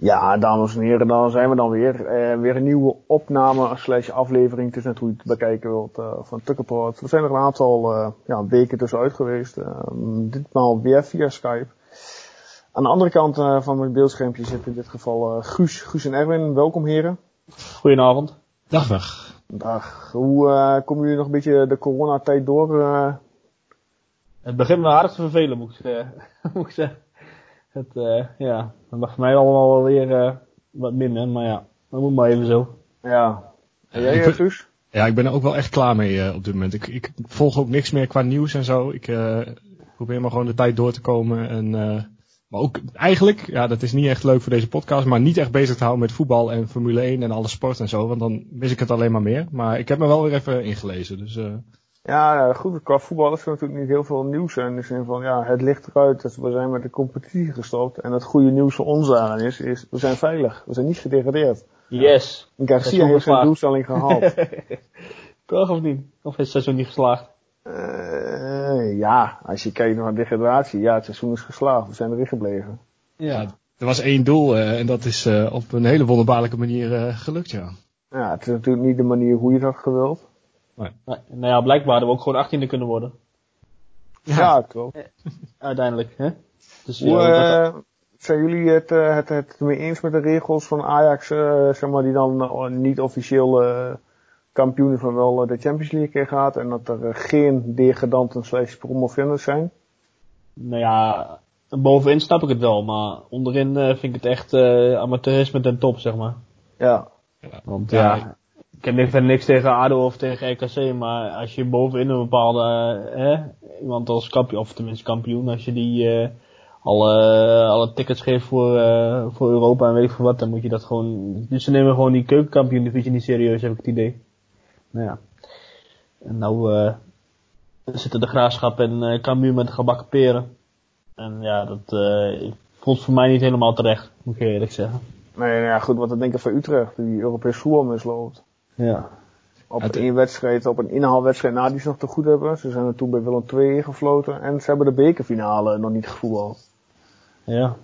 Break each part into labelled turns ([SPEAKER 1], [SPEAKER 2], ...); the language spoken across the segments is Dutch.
[SPEAKER 1] Ja, dames en heren, dan zijn we dan weer. Eh, weer een nieuwe opname slash aflevering. Het is net hoe je het bekijken wilt uh, van Tukkenport. We zijn er een aantal uh, ja, weken tussenuit geweest. ditmaal weer via Skype. Aan de andere kant van mijn beeldschermpje zit in dit geval Guus, Guus en Erwin. Welkom heren.
[SPEAKER 2] Goedenavond.
[SPEAKER 3] Dag dag.
[SPEAKER 1] Dag. Hoe komen jullie nog een beetje de coronatijd door?
[SPEAKER 2] Het begint me aardig te vervelen, moet ik, moet ik zeggen. Het, uh, ja, dat mag voor mij allemaal wel weer uh, wat minder, maar ja, dat moet maar even zo.
[SPEAKER 1] Ja. En jij, ja, Guus?
[SPEAKER 3] Ja, ik ben er ook wel echt klaar mee uh, op dit moment. Ik, ik volg ook niks meer qua nieuws en zo. Ik probeer maar gewoon de tijd door te komen. En, maar ook eigenlijk, ja, dat is niet echt leuk voor deze podcast, maar niet echt bezig te houden met voetbal en Formule 1 en alle sport en zo, want dan mis ik het alleen maar meer. Maar ik heb me wel weer even ingelezen, dus...
[SPEAKER 1] Ja, goed, qua voetbal is er natuurlijk niet heel veel nieuws. In de zin van, ja, het ligt eruit dat we zijn met de competitie gestopt. En het goede nieuws voor ons aan is, is, we zijn veilig. We zijn niet gedegradeerd.
[SPEAKER 2] Yes.
[SPEAKER 1] Garcia heeft zijn doelstelling gehaald.
[SPEAKER 2] Toch of niet? Of is het seizoen niet geslaagd?
[SPEAKER 1] Uh, ja, als je kijkt naar degradatie, ja, het seizoen is geslaagd. We zijn erin gebleven.
[SPEAKER 3] Ja, er was één doel uh, en dat is uh, op een hele wonderbaarlijke manier gelukt, ja.
[SPEAKER 1] Ja, het is natuurlijk niet de manier hoe je dat gewild.
[SPEAKER 2] Nee. Nou ja, blijkbaar hadden we ook gewoon 18e kunnen worden.
[SPEAKER 1] Ja, ja klopt.
[SPEAKER 2] Uiteindelijk, hè?
[SPEAKER 1] Dus, Hoe, uh, zijn jullie het, het, het mee eens met de regels van Ajax, uh, zeg maar, die dan niet officieel kampioen van wel de Champions League gaat en dat er geen degradanten slash promovendus zijn?
[SPEAKER 2] Nou ja, bovenin snap ik het wel, maar onderin vind ik het echt amateurisme ten top, zeg maar.
[SPEAKER 1] Ja.
[SPEAKER 2] Want ja, ik heb verder niks tegen ADO of tegen RKC, maar als je bovenin een bepaalde, hè, iemand als kampioen, of tenminste kampioen, als je die uh, alle, alle tickets geeft voor, uh, voor Europa en weet ik veel wat, dan moet je dat gewoon, dus ze nemen gewoon die keukenkampioen divisie niet serieus, heb ik het idee. Nou ja. En nou uh, zitten de graafschap en uh, Cambuur met gebakken peren. En ja, dat uh, voelt voor mij niet helemaal terecht, moet ik eerlijk zeggen.
[SPEAKER 1] Nee, nou ja, goed, wat te denken van Utrecht, die Europees voetbal misloopt.
[SPEAKER 2] Ja.
[SPEAKER 1] Op het één wedstrijd, op een inhaalwedstrijd na die ze nog te goed hebben. Ze zijn er toen bij Willem II gefloten. En ze hebben de bekerfinale nog niet gevoetbald.
[SPEAKER 2] Ja.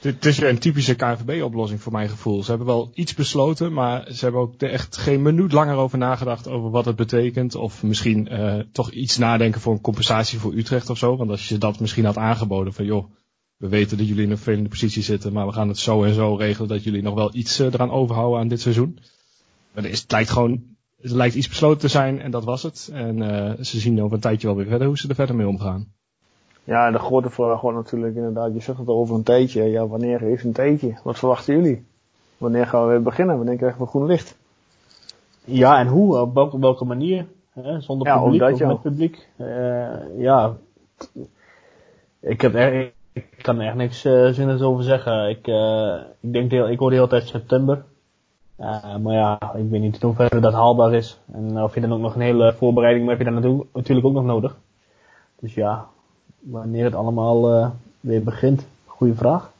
[SPEAKER 3] Het is weer een typische KNVB-oplossing voor mijn gevoel. Ze hebben wel iets besloten, maar ze hebben ook er echt geen minuut langer over nagedacht over wat het betekent. Of misschien uh, toch iets nadenken voor een compensatie voor Utrecht of zo. Want als je dat misschien had aangeboden van joh, we weten dat jullie in een vervelende positie zitten, maar we gaan het zo en zo regelen dat jullie nog wel iets uh, eraan overhouden aan dit seizoen. Maar is, het lijkt gewoon, het lijkt iets besloten te zijn en dat was het. En uh, ze zien over een tijdje wel weer verder hoe ze er verder mee omgaan.
[SPEAKER 1] Ja, de grote vraag wordt natuurlijk inderdaad, je zegt het over een tijdje. Ja, wanneer is een tijdje? Wat verwachten jullie? Wanneer gaan we weer beginnen? Wanneer krijgen we groen licht?
[SPEAKER 2] Ja, en hoe? Op welke, welke manier? Hè? Zonder
[SPEAKER 1] ja,
[SPEAKER 2] publiek
[SPEAKER 1] dat,
[SPEAKER 2] of met publiek? Uh, ja, ik, heb er, ik kan er echt niks uh, zinnigs over zeggen. Ik, uh, ik denk, de, ik hoor de hele tijd september. Uh, maar ja, ik weet niet in hoeverre dat haalbaar is. En of je dan ook nog een hele voorbereiding, maar heb je dan natuurlijk ook nog nodig. Dus ja, wanneer het allemaal uh, weer begint, goede vraag.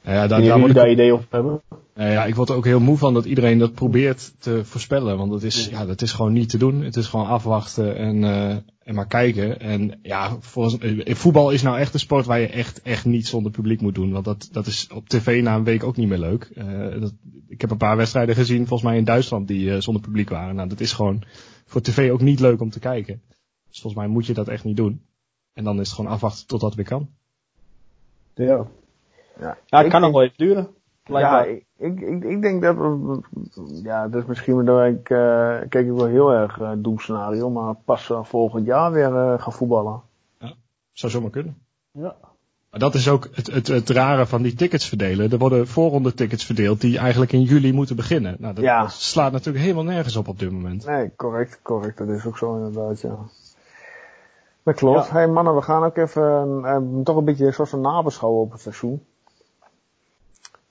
[SPEAKER 3] Ja,
[SPEAKER 2] daar, daar moet ik daar idee over hebben.
[SPEAKER 3] Nou ja, ik word er ook heel moe van dat iedereen dat probeert te voorspellen. Want dat is, ja, dat is gewoon niet te doen. Het is gewoon afwachten en, uh, en maar kijken. En ja, volgens, voetbal is nou echt een sport waar je echt, echt niet zonder publiek moet doen. Want dat, dat is op tv na een week ook niet meer leuk. Uh, dat, ik heb een paar wedstrijden gezien, volgens mij in Duitsland, die uh, zonder publiek waren. Nou, dat is gewoon voor tv ook niet leuk om te kijken. Dus volgens mij moet je dat echt niet doen. En dan is het gewoon afwachten tot dat weer kan.
[SPEAKER 2] Ja. Ja, ja het kan nog wel even duren.
[SPEAKER 1] Ja, ik, ik, ik, denk dat, ja, dat is misschien dat ik, uh, kijk ik wel heel erg uh, doemscenario, maar pas uh, volgend jaar weer uh, gaan voetballen.
[SPEAKER 3] Ja, zou zomaar kunnen.
[SPEAKER 2] Ja.
[SPEAKER 3] Maar dat is ook het, het, het rare van die tickets verdelen. Er worden voorronde tickets verdeeld die eigenlijk in juli moeten beginnen. Nou, dat,
[SPEAKER 1] ja.
[SPEAKER 3] dat slaat natuurlijk helemaal nergens op op dit moment.
[SPEAKER 1] Nee, correct, correct. Dat is ook zo inderdaad, ja. Dat klopt. Ja. Hey mannen, we gaan ook even uh, toch een beetje zoals een nabeschouwen op het seizoen.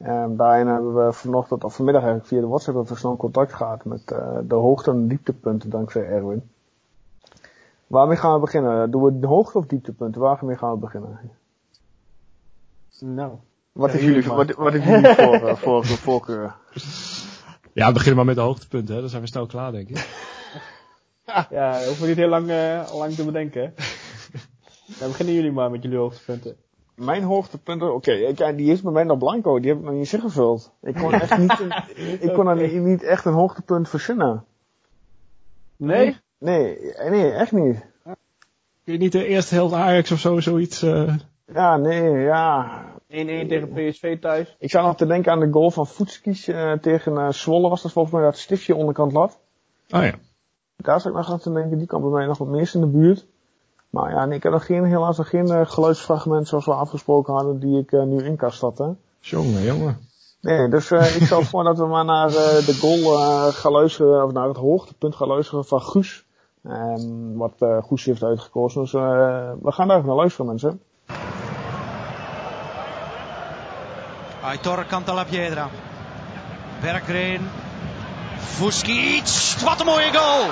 [SPEAKER 1] En daarin hebben we vanochtend of vanmiddag eigenlijk via de WhatsApp even snel contact gehad met uh, de hoogte- en dieptepunten dankzij Erwin. Waarmee gaan we beginnen? Doen we de hoogte- of dieptepunten? Waarmee gaan we beginnen?
[SPEAKER 2] Nou.
[SPEAKER 1] Wat, ja, is, jullie, wat, wat is jullie voor, uh, voor, voorkeur?
[SPEAKER 3] Ja, we beginnen maar met de hoogtepunten, hè. Dan zijn we snel klaar, denk ik.
[SPEAKER 2] ja, hoeven we niet heel lang, uh, lang te bedenken. Dan beginnen jullie maar met jullie hoogtepunten.
[SPEAKER 1] Mijn hoogtepunten, oké, okay, die is bij mij nog blanco, die heb ik nog niet ingevuld. Ik kon echt niet, ik kon er niet echt een hoogtepunt verzinnen.
[SPEAKER 2] Nee?
[SPEAKER 1] Nee, nee, echt niet.
[SPEAKER 3] Kun je niet de eerste helft Ajax of zo, zoiets... Uh...
[SPEAKER 1] Ja, nee, ja.
[SPEAKER 2] 1-1 tegen PSV thuis.
[SPEAKER 1] Ik zou nog te denken aan de goal van Voetskies uh, tegen uh, Zwolle, was dat volgens mij dat stiftje onderkant lat.
[SPEAKER 3] Oh ja.
[SPEAKER 1] Daar zou ik nog aan te denken, die kan bij mij nog wat meest in de buurt. Maar ja, nee, ik heb nog geen, helaas nog geen uh, geluidsfragment zoals we afgesproken hadden, die ik uh, nu in kan starten.
[SPEAKER 3] Jongen, jongen.
[SPEAKER 1] Nee, dus uh, ik stel voor dat we maar naar de goal gaan luisteren, of naar het hoogtepunt gaan luisteren van Guus. Um, wat Guus heeft uitgekozen. Dus we gaan daar even naar luisteren, mensen.
[SPEAKER 4] Aitor Cantalapiedra. Berggren. Vuskic. Wat een mooie goal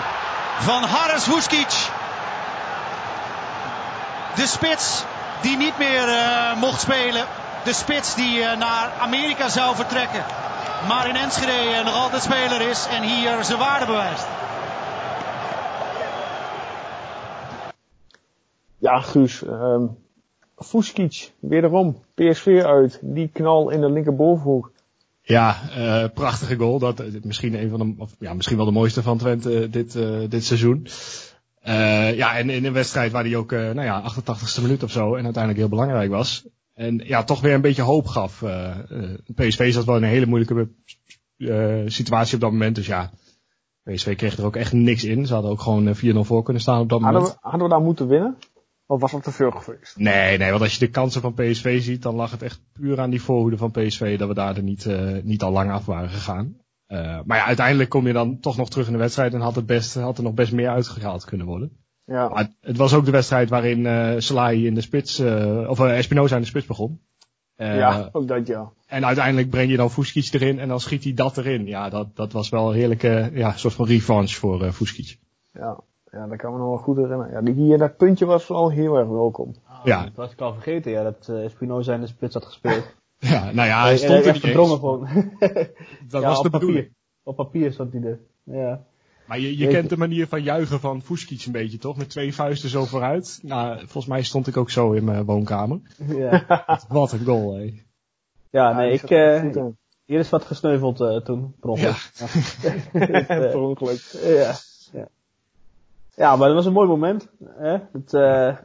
[SPEAKER 4] van Harris Vuskic. De spits die niet meer uh, mocht spelen. De spits die uh, naar Amerika zou vertrekken. Maar in Enschede nog altijd speler is en hier zijn waarde bewijst.
[SPEAKER 1] Ja, Guus. Um, Fuskic, wederom. PSV uit. Die knal in de linkerbovenhoek.
[SPEAKER 3] Ja, uh, prachtige goal. Dat, misschien, een van de, of, ja, misschien wel de mooiste van Twente dit, uh, dit seizoen. Uh, ja, en in een wedstrijd waar hij ook, uh, nou ja, 88ste minuut of zo en uiteindelijk heel belangrijk was. En ja, toch weer een beetje hoop gaf. Uh, PSV zat wel in een hele moeilijke situatie op dat moment. Dus ja, PSV kreeg er ook echt niks in. Ze hadden ook gewoon 4-0 voor kunnen staan op dat
[SPEAKER 1] hadden
[SPEAKER 3] moment.
[SPEAKER 1] We, hadden we daar moeten winnen? Of was dat te veel geweest?
[SPEAKER 3] Nee, nee, want als je de kansen van PSV ziet, dan lag het echt puur aan die voorhoede van PSV dat we daar er niet, niet al lang af waren gegaan. Uh, maar ja, uiteindelijk kom je dan toch nog terug in de wedstrijd en had, het best, had er nog best meer uitgehaald kunnen worden.
[SPEAKER 1] Ja.
[SPEAKER 3] Maar het was ook de wedstrijd waarin uh, Salahi in de spits, uh, of uh, Espinoza in de spits begon.
[SPEAKER 1] ja, ook dat ja.
[SPEAKER 3] En uiteindelijk breng je dan Fuskic erin en dan schiet hij dat erin. Ja, dat, dat was wel een heerlijke ja, soort van revanche voor uh, Fuskic.
[SPEAKER 1] Ja. ja, dat kan me nog wel goed herinneren. Ja, die, hier, dat puntje was wel heel erg welkom.
[SPEAKER 2] Ja. Dat was ik al vergeten, ja, dat Espinoza in de spits had gespeeld.
[SPEAKER 3] Ja, nou ja, hij stond er niet
[SPEAKER 2] verdrongen gewoon.
[SPEAKER 3] Dat
[SPEAKER 2] ja,
[SPEAKER 3] was de
[SPEAKER 2] papier.
[SPEAKER 3] bedoeling.
[SPEAKER 2] Op papier stond hij er. Ja.
[SPEAKER 3] Maar je, je kent de manier van juichen van Fuskic een beetje, toch? Met twee vuisten zo vooruit. Nou, volgens mij stond ik ook zo in mijn woonkamer.
[SPEAKER 2] Ja,
[SPEAKER 3] Wat een goal, hé.
[SPEAKER 2] ja nee, ik... Uh, hier is wat gesneuveld uh, toen, per ongeluk.
[SPEAKER 1] Ja. per ongeluk.
[SPEAKER 2] Ja. ja. Ja, maar dat was een mooi moment. Hè? Het, uh,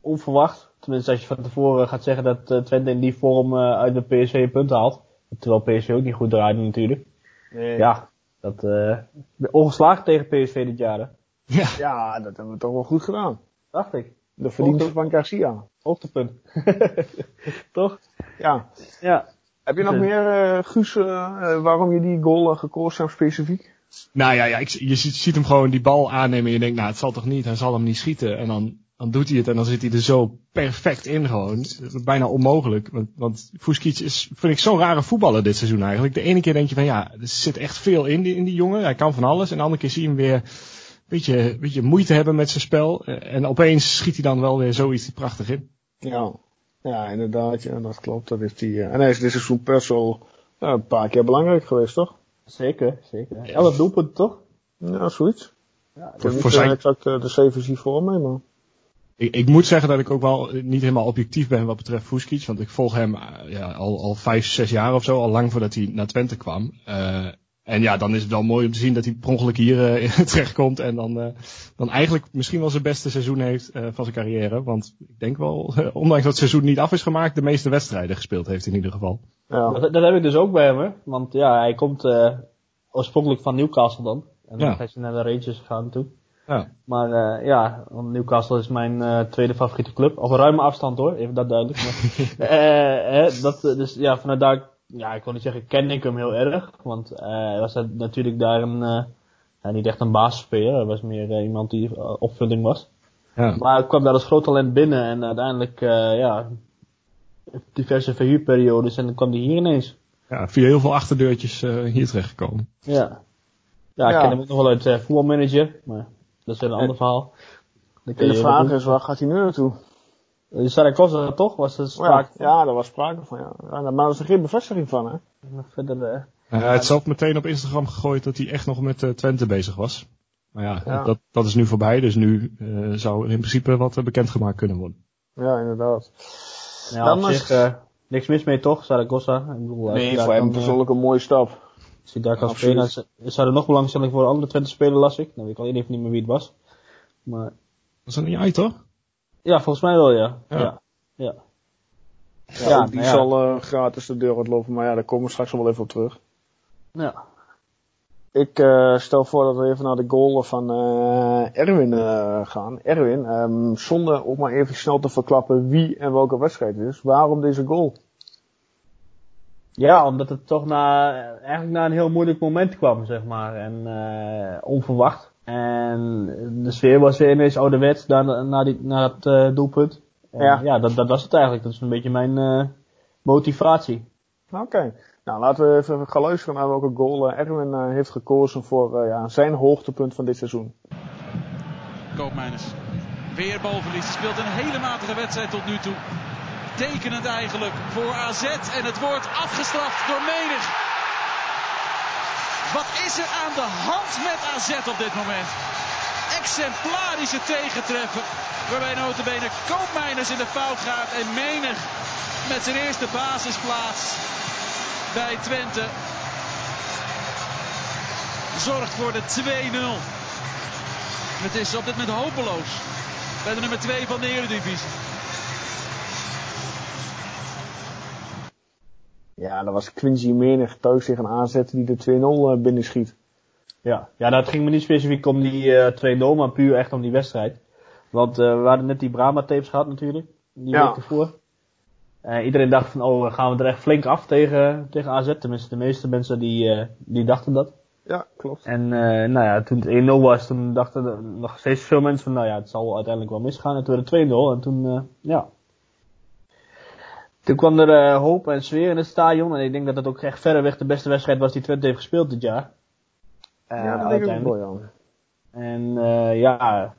[SPEAKER 2] onverwacht. Tenminste, als je van tevoren gaat zeggen dat uh, Twente in die vorm uh, uit de PSV punten haalt. Terwijl PSV ook niet goed draaide natuurlijk.
[SPEAKER 1] Nee.
[SPEAKER 2] Ja, dat uh, ongeslagen tegen PSV dit jaar. Hè?
[SPEAKER 3] Ja.
[SPEAKER 1] ja, dat hebben we toch wel goed gedaan.
[SPEAKER 2] Dacht ik.
[SPEAKER 1] De verdienste van Garcia.
[SPEAKER 2] Hoogtepunt. Toch?
[SPEAKER 1] Ja.
[SPEAKER 2] Ja.
[SPEAKER 1] Heb je nog meer, uh, Guus, uh, waarom je die goal uh, gekozen hebt specifiek?
[SPEAKER 3] Nou ja, ja ik, je ziet, ziet, hem gewoon die bal aannemen en je denkt, nou het zal toch niet, hij zal hem niet schieten. En dan, dan doet hij het en dan zit hij er zo perfect in gewoon. Bijna onmogelijk. Want, want Fuskic is, vind ik zo'n rare voetballer dit seizoen eigenlijk. De ene keer denk je van ja, er zit echt veel in die, in die jongen. Hij kan van alles. En de andere keer zie je hem weer een beetje, beetje moeite hebben met zijn spel. En opeens schiet hij dan wel weer zoiets prachtig in.
[SPEAKER 1] Ja, ja inderdaad. Ja, dat klopt. Dat is die, en hij is dit seizoen best wel uh, een paar keer belangrijk geweest, toch?
[SPEAKER 2] Zeker, zeker. Elf doelpunten, toch?
[SPEAKER 1] Ja, zoiets.
[SPEAKER 2] Ja,
[SPEAKER 1] niet zijn... exact uh, de cijfers hier voor mij, maar...
[SPEAKER 3] Ik, ik, moet zeggen dat ik ook wel niet helemaal objectief ben wat betreft Fuskic. Want ik volg hem uh, ja, al, al vijf, zes jaar of zo. Al lang voordat hij naar Twente kwam. Uh, en ja, dan is het wel mooi om te zien dat hij per ongeluk hier uh, terechtkomt. En dan, uh, dan eigenlijk misschien wel zijn beste seizoen heeft uh, van zijn carrière. Want ik denk wel, ondanks dat het seizoen niet af is gemaakt, de meeste wedstrijden gespeeld heeft in ieder geval.
[SPEAKER 2] Ja. Dat, dat heb ik dus ook bij hem. Hè? Want ja, hij komt oorspronkelijk van Newcastle dan. En dan ja. is hij naar de Rangers gegaan toen.
[SPEAKER 3] Ja.
[SPEAKER 2] Maar uh, ja, Newcastle is mijn uh, tweede favoriete club. Op een ruime afstand hoor, even dat duidelijk. Maar, uh, dat, dus ja, vanuit daar, ja, ik wil niet zeggen, ken ik hem heel erg. Want hij was natuurlijk daar een, ja, niet echt een basisspeler. Hij was meer iemand die opvulling was.
[SPEAKER 3] Ja.
[SPEAKER 2] Maar ik kwam daar als groot talent binnen en uiteindelijk, ja, diverse verhuurperiodes en dan kwam hij hier ineens.
[SPEAKER 3] Ja, via heel veel achterdeurtjes hier terechtgekomen.
[SPEAKER 2] Ja. Ja, ik
[SPEAKER 1] Ja.
[SPEAKER 2] ken hem ook nog wel uit uh, voetbalmanager, maar dat is weer een ander verhaal. Dan
[SPEAKER 1] de vraag is, waar gaat hij nu naartoe?
[SPEAKER 2] doen. Uh, Saragossa toch? Was er
[SPEAKER 1] Ja,
[SPEAKER 2] sprake
[SPEAKER 1] ja, daar was sprake van, ja. ja maar daar is er geen bevestiging van, hè?
[SPEAKER 2] Verder, eh,
[SPEAKER 3] hij had zelf meteen op Instagram gegooid dat hij echt nog met uh, Twente bezig was. Maar ja,
[SPEAKER 1] Ja.
[SPEAKER 3] Dat, dat is nu voorbij. Dus nu uh, zou er in principe wat uh, bekendgemaakt kunnen worden.
[SPEAKER 1] Ja, inderdaad.
[SPEAKER 2] Ja, dan op zich, uh, niks mis mee toch, Zaragoza? Ik
[SPEAKER 1] bedoel, nee, voor hem persoonlijk een mooie stap.
[SPEAKER 2] Als daar kan spelen. Is er nog belangstelling voor andere Twente spelen, las ik. Nou, ik alleen even niet meer wie het was. Maar...
[SPEAKER 3] Was dat niet uit, toch?
[SPEAKER 2] Ja, volgens mij wel, ja. Ja. ja. ja.
[SPEAKER 1] ja die nou zal uh, gratis de deur uitlopen, maar ja, daar komen we straks wel even op terug.
[SPEAKER 2] Ja.
[SPEAKER 1] Ik uh, stel voor dat we even naar de goal van uh, Erwin uh, gaan. Erwin, um, zonder ook maar even snel te verklappen wie en welke wedstrijd het is. Waarom deze goal?
[SPEAKER 2] Ja, omdat het toch na, eigenlijk na een heel moeilijk moment kwam, zeg maar. En onverwacht. En de sfeer was weer ineens ouderwets na, na, die, na dat doelpunt. En, ja, ja dat, dat was het eigenlijk. Dat is een beetje mijn motivatie.
[SPEAKER 1] Oké. Nou, laten we even gaan luisteren naar welke goal eh, Erwin uh, heeft gekozen voor uh, ja, zijn hoogtepunt van dit seizoen.
[SPEAKER 5] Koopmeiners. Weer balverlies. Speelt een hele matige wedstrijd tot nu toe. Tekenend eigenlijk voor AZ. En het wordt afgestraft door Menig. Wat is er aan de hand met AZ op dit moment? Exemplarische tegentreffen. Waarbij notabene Koopmeiners in de fout gaat. En Menig met zijn eerste basisplaats bij Twente. Zorgt voor de 2-0. Het is op dit moment hopeloos. Bij de nummer 2 van de Eredivisie.
[SPEAKER 1] Ja, dat was Quincy Menig thuis tegen AZ die de 2-0 eh, binnenschiet.
[SPEAKER 2] Ja, ja, dat ging me niet specifiek om die uh, eh, 2-0, maar puur echt om die wedstrijd. Want uh, we hadden net die Brahma-tapes gehad natuurlijk, die ja. week ervoor. Uh, iedereen dacht van, oh, gaan we er echt flink af tegen, tegen AZ. Tenminste, de meeste mensen die, die dachten dat.
[SPEAKER 1] Ja, klopt.
[SPEAKER 2] En nou ja, toen het 1-0 was, toen dachten nog steeds veel mensen van, nou ja, het zal uiteindelijk wel misgaan. En toen werd het 2-0 en toen, ja. Toen kwam er hoop en sfeer in het stadion. En ik denk dat het ook echt verreweg de beste wedstrijd was die Twente heeft gespeeld dit jaar.
[SPEAKER 1] ja, dat denk ik wel, ja.
[SPEAKER 2] En ja,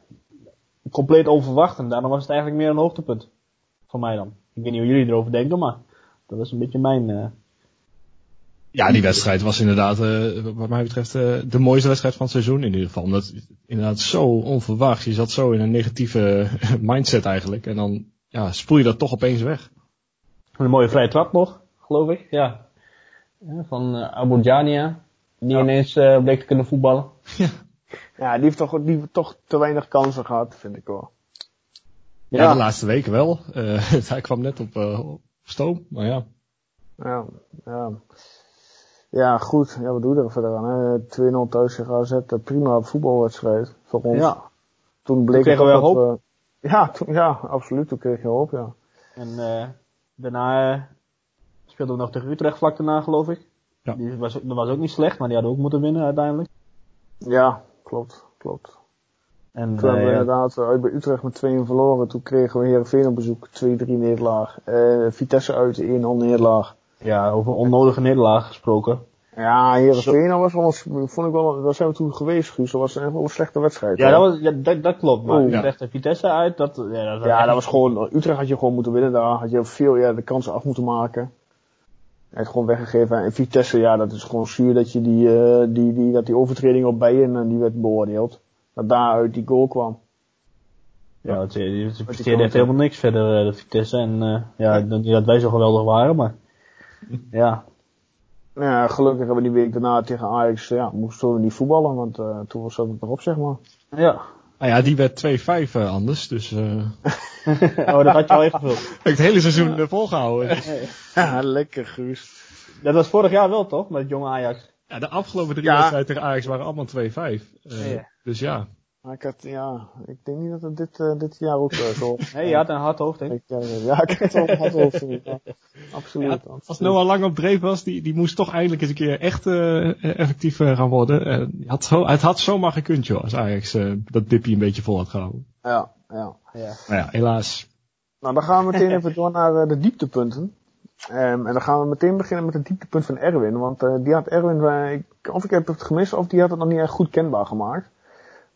[SPEAKER 2] compleet onverwacht. En daarom was het eigenlijk meer een hoogtepunt. Voor mij dan. Ik weet niet hoe jullie erover denken, maar dat was een beetje mijn... Uh...
[SPEAKER 3] Ja, die wedstrijd was inderdaad, uh, wat mij betreft, uh, de mooiste wedstrijd van het seizoen in ieder geval. Omdat inderdaad zo onverwacht. Je zat zo in een negatieve mindset eigenlijk. En dan ja, spoel je dat toch opeens weg.
[SPEAKER 2] Een mooie vrije trap nog, geloof ik. Ja. van uh, Abu Jania. Die ja. ineens bleek te kunnen voetballen.
[SPEAKER 1] Ja. ja, die heeft toch, die heeft toch te weinig kansen gehad, vind ik wel.
[SPEAKER 3] Ja, de laatste weken wel. Uh, hij kwam net op, uh, op stoom, maar ja.
[SPEAKER 1] Ja, ja. Ja, goed. Ja, wat doe je er verder aan? 2-0 thuis tegen AZ, prima voetbalwedstrijd voor ons.
[SPEAKER 2] Ja.
[SPEAKER 1] Toen bleek
[SPEAKER 2] toen
[SPEAKER 1] we
[SPEAKER 2] hoop. We,
[SPEAKER 1] ja, toen, ja, absoluut. Toen kreeg je hoop, ja.
[SPEAKER 2] En uh, daarna uh, speelden we nog tegen Utrecht vlak daarna, geloof ik. Ja. Die was, dat was ook niet slecht, maar die hadden ook moeten winnen uiteindelijk.
[SPEAKER 1] Ja, klopt, klopt. En, toen hebben we eh, inderdaad uit bij Utrecht met 2 verloren. Toen kregen we Heerenveen op bezoek, 2-3 nederlaag. Uh, Vitesse uit, 1-0 nederlaag.
[SPEAKER 2] Ja, over onnodige nederlaag gesproken.
[SPEAKER 1] Ja, Heerenveen was wel, vond ik wel, daar zijn we toen geweest, Guus. Dat was echt wel een slechte wedstrijd.
[SPEAKER 2] Ja, dat, was, ja dat, dat, klopt. Maar Oeh. En Vitesse uit, dat,
[SPEAKER 1] ja, dat, ja, dat was gewoon, Utrecht had je gewoon moeten winnen. Daar had je veel ja, de kansen af moeten maken. Hij heeft gewoon weggegeven. En Vitesse, ja, dat is gewoon zuur dat je die, uh, die, die, dat die overtreding op Bijen, die werd beoordeeld dat daaruit die goal kwam.
[SPEAKER 2] Ja, het, het, presteerde echt helemaal niks verder, de Vitesse. En uh, ja, niet dat wij zo geweldig waren, maar ja.
[SPEAKER 1] Ja, gelukkig hebben we die week daarna tegen Ajax, ja, moesten we niet voetballen, want uh, toen was het erop, zeg maar.
[SPEAKER 2] Ja.
[SPEAKER 3] Nou ja, die werd 2-5 uh, anders, dus... Uh...
[SPEAKER 2] oh, dat had je al ingevuld.
[SPEAKER 3] het hele seizoen ja. volgehouden.
[SPEAKER 1] ja, lekker Guus.
[SPEAKER 2] Dat was vorig jaar wel toch, met jonge Ajax?
[SPEAKER 3] Ja, de afgelopen drie ja. wedstrijden tegen Ajax waren allemaal 2-5. Uh, ja. Dus ja.
[SPEAKER 1] Maar ik had, ja, ik denk niet dat het dit, uh, dit jaar ook uh, zo...
[SPEAKER 2] nee, je had een hard hoofd, hè?
[SPEAKER 1] Ik, uh, ja, ik had wel een hard hoofd. Ja. Absoluut, ja, absoluut.
[SPEAKER 3] Als Noah lang op dreef was, die, die moest toch eindelijk eens een keer echt effectief gaan worden. had zo, het had zomaar gekund, joh, als Ajax dat dipje een beetje vol had gehouden.
[SPEAKER 1] Ja, ja.
[SPEAKER 3] ja. Maar ja, helaas.
[SPEAKER 1] Nou, dan gaan we meteen even door naar de dieptepunten. Um, en dan gaan we meteen beginnen met het dieptepunt van Erwin. Want uh, die had Erwin, uh, of ik heb het gemist, of die had het nog niet echt goed kenbaar gemaakt.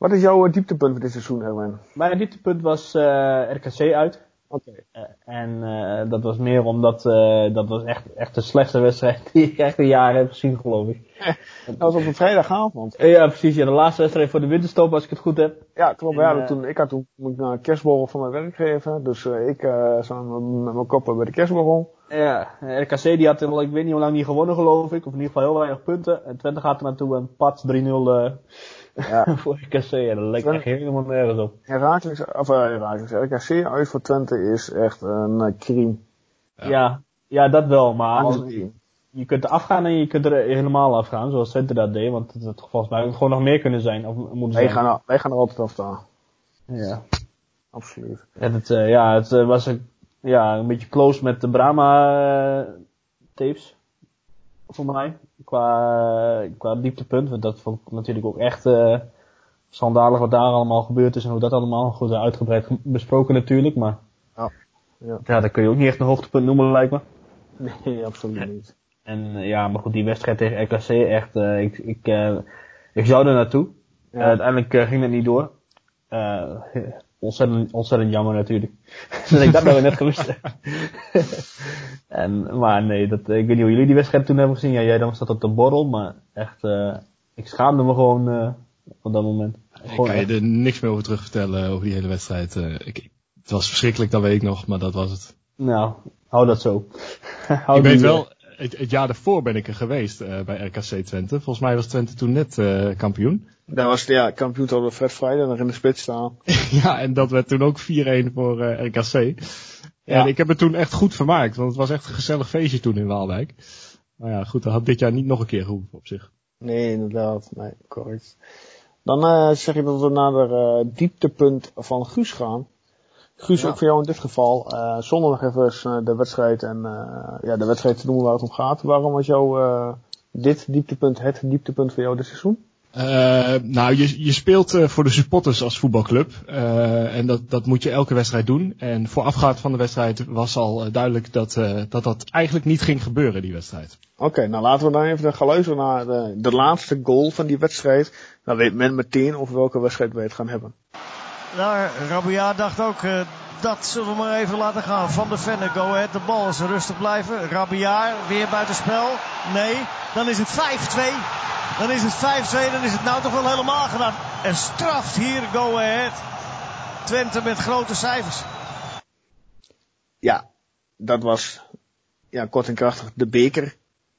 [SPEAKER 1] Wat is jouw dieptepunt van dit seizoen, Erwin?
[SPEAKER 2] Mijn dieptepunt was uh, RKC uit.
[SPEAKER 1] Oké.
[SPEAKER 2] Eh, en eh, dat was meer omdat eh, dat was echt, echt de slechtste wedstrijd die ik echt een jaar heb gezien, geloof ik.
[SPEAKER 1] Dat was op een vrijdagavond.
[SPEAKER 2] Eh, ja, precies. Ja, de laatste wedstrijd voor de winterstop, als ik het goed heb.
[SPEAKER 1] Ja, klopt.
[SPEAKER 2] En,
[SPEAKER 1] Ja,
[SPEAKER 2] eh,
[SPEAKER 1] toen, ik had toen moet ik naar een kerstborrel van mijn werkgever. Dus eh, ik samen met mijn koppen bij de kerstborrel.
[SPEAKER 2] Ja, RKC die had ik weet niet hoe lang niet gewonnen, geloof ik. Of in ieder geval heel weinig punten. En Twente gaat er naartoe en pat 3-0 eh
[SPEAKER 1] Ja.
[SPEAKER 2] voor RKC. En dat
[SPEAKER 1] Twente-
[SPEAKER 2] echt helemaal nergens op.
[SPEAKER 1] Herakles, of uh, Herakles, RKC uit voor Twente is echt een uh, crime.
[SPEAKER 2] Ja. ja, dat wel. Maar als- je kunt er afgaan en je kunt er helemaal afgaan, zoals Twente dat deed. Want het had volgens mij gewoon nog meer kunnen zijn. Of moeten
[SPEAKER 1] Wij
[SPEAKER 2] zijn.
[SPEAKER 1] gaan, er- wij gaan er altijd af staan.
[SPEAKER 2] Ja.
[SPEAKER 1] Absoluut.
[SPEAKER 2] En het, eh, ja, het eh, was een, ja, een beetje close met de Brahma tapes. Voor mij. Qua, qua dieptepunt. Want dat vond ik natuurlijk ook echt eh schandalig wat daar allemaal gebeurd is. En hoe dat allemaal goed uitgebreid ge- besproken natuurlijk. Maar
[SPEAKER 1] Ja. Ja.
[SPEAKER 2] ja, dat kun je ook niet echt een hoogtepunt noemen lijkt me.
[SPEAKER 1] Nee, absoluut niet.
[SPEAKER 2] En eh, ja, maar goed, die wedstrijd tegen RKC echt. eh, ik, ik, ik zou er naartoe.
[SPEAKER 1] Ja.
[SPEAKER 2] Uiteindelijk ging het niet door. Eh, ontzettend, ontzettend jammer natuurlijk. dat ik dat nou net gewist. en, maar nee, dat, ik weet niet hoe jullie die wedstrijd toen hebben gezien. Ja, jij dan dat op de borrel, maar echt, eh, ik schaamde me gewoon eh, op dat moment.
[SPEAKER 3] Ik kan je er niks meer over terug vertellen over die hele wedstrijd. Eh, ik, het was verschrikkelijk, dat weet ik nog, maar dat was het.
[SPEAKER 2] Nou, hou dat zo. hou
[SPEAKER 3] ik weet wel, het, het jaar daarvoor ben ik er geweest eh, bij RKC Twente. Volgens mij was Twente toen net eh, kampioen.
[SPEAKER 1] Daar was de ja, kampioen hadden we Fred Friday nog in de spits staan.
[SPEAKER 3] ja, en dat werd toen ook 4-1 voor eh, RKC.
[SPEAKER 1] Ja.
[SPEAKER 3] En ik heb het toen echt goed vermaakt, want het was echt een gezellig feestje toen in Waalwijk. Maar ja, goed, dat had dit jaar niet nog een keer gehoeven op zich.
[SPEAKER 1] Nee, inderdaad. Nee, correct. Dan zeg je dat we naar het dieptepunt van Guus gaan. Guus,
[SPEAKER 3] Ja.
[SPEAKER 1] ook voor jou in dit geval. eh zonder nog even eh, de wedstrijd en eh, ja, de wedstrijd te noemen waar het om gaat. Waarom was jou dit dieptepunt het dieptepunt voor jou dit seizoen?
[SPEAKER 3] Nou, je, je speelt voor de supporters als voetbalclub. En dat, dat moet je elke wedstrijd doen. En voorafgaand van de wedstrijd was al duidelijk dat, dat dat eigenlijk niet ging gebeuren, die wedstrijd.
[SPEAKER 1] Oké, nou laten we dan even gaan luisteren naar de, de laatste goal van die wedstrijd. Dan weet men meteen over welke wedstrijd wij het gaan hebben.
[SPEAKER 6] Nou, Rabia dacht ook, eh, dat zullen we maar even laten gaan. Van de Venne, go ahead. De bal is rustig blijven. Rabia, weer buitenspel. Nee, dan is het 5-2. Dan is het 5-2, dan is het nou toch wel helemaal gedaan. En straft hier, go ahead. Twente met grote cijfers.
[SPEAKER 1] Ja, dat was ja, kort en krachtig de beker.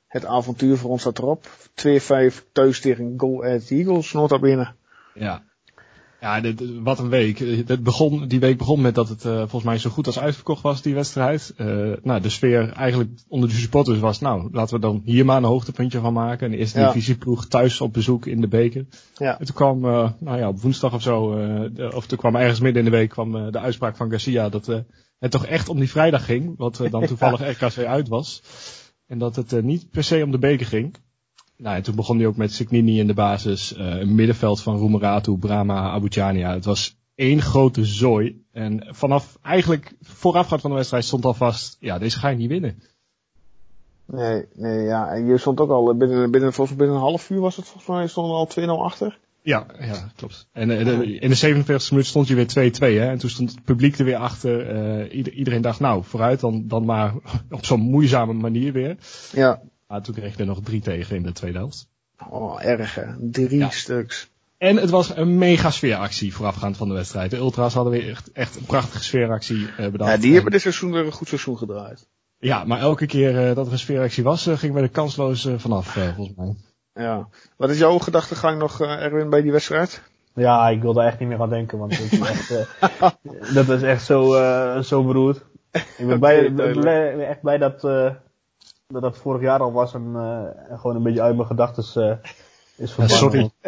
[SPEAKER 1] Het avontuur voor ons staat erop. 2-5 thuis tegen Go Ahead Eagles, nota bene.
[SPEAKER 3] Ja. Ja, dit, wat een week. Eh, Het begon, die week begon met dat het eh, volgens mij zo goed als uitverkocht was, die wedstrijd. Eh, nou, de sfeer eigenlijk onder de supporters was, nou, laten we dan hier maar een hoogtepuntje van maken. Een eerste
[SPEAKER 1] Ja.
[SPEAKER 3] divisieploeg thuis op bezoek in de beker.
[SPEAKER 1] Ja.
[SPEAKER 3] En toen kwam, eh, nou ja, op woensdag of zo, de- of toen kwam ergens midden in de week kwam de uitspraak van Garcia dat het toch echt om die vrijdag ging, wat dan toevallig RKC uit was. En dat het niet per se om de beker ging. Nou, en toen begon hij ook met Signini in de basis, eh, een middenveld van Roemeratu, Brahma, Abujania. Het was één grote zooi. En vanaf eigenlijk voorafgaand van de wedstrijd stond al vast, ja, deze ga je niet winnen.
[SPEAKER 1] Nee, nee, ja. En je stond ook al binnen, binnen, volgens mij binnen een half uur was het volgens mij, stond er al 2-0 achter.
[SPEAKER 3] Ja, ja, klopt. En eh, de- in de 47e minuut stond je weer 2-2, hè. En toen stond het publiek er weer achter. Eh, ieder- iedereen dacht, nou, vooruit dan, dan maar op zo'n moeizame manier weer.
[SPEAKER 1] Ja.
[SPEAKER 3] Maar toen kreeg je er nog drie tegen in de tweede helft.
[SPEAKER 1] Oh, erg hè. Drie
[SPEAKER 3] Ja.
[SPEAKER 1] stuks.
[SPEAKER 3] En het was een mega sfeeractie voorafgaand van de wedstrijd. De Ultras hadden weer echt, echt een prachtige sfeeractie eh, bedacht.
[SPEAKER 1] Ja, die hebben dit seizoen weer een goed seizoen gedraaid.
[SPEAKER 3] Ja, maar elke keer eh, dat er een sfeeractie was, eh, gingen we er kansloos vanaf, eh, volgens mij.
[SPEAKER 1] Ja. Wat is jouw gedachtegang nog, eh, Erwin, bij die wedstrijd?
[SPEAKER 2] Ja, ik wil daar echt niet meer aan denken, want dat is echt, eh, dat is echt zo, eh, zo beroerd. Ik ben blij, ik ik echt blij dat, eh, dat dat vorig jaar al was en, eh, en gewoon een beetje uit mijn gedachten eh, is verbannen.
[SPEAKER 3] sorry.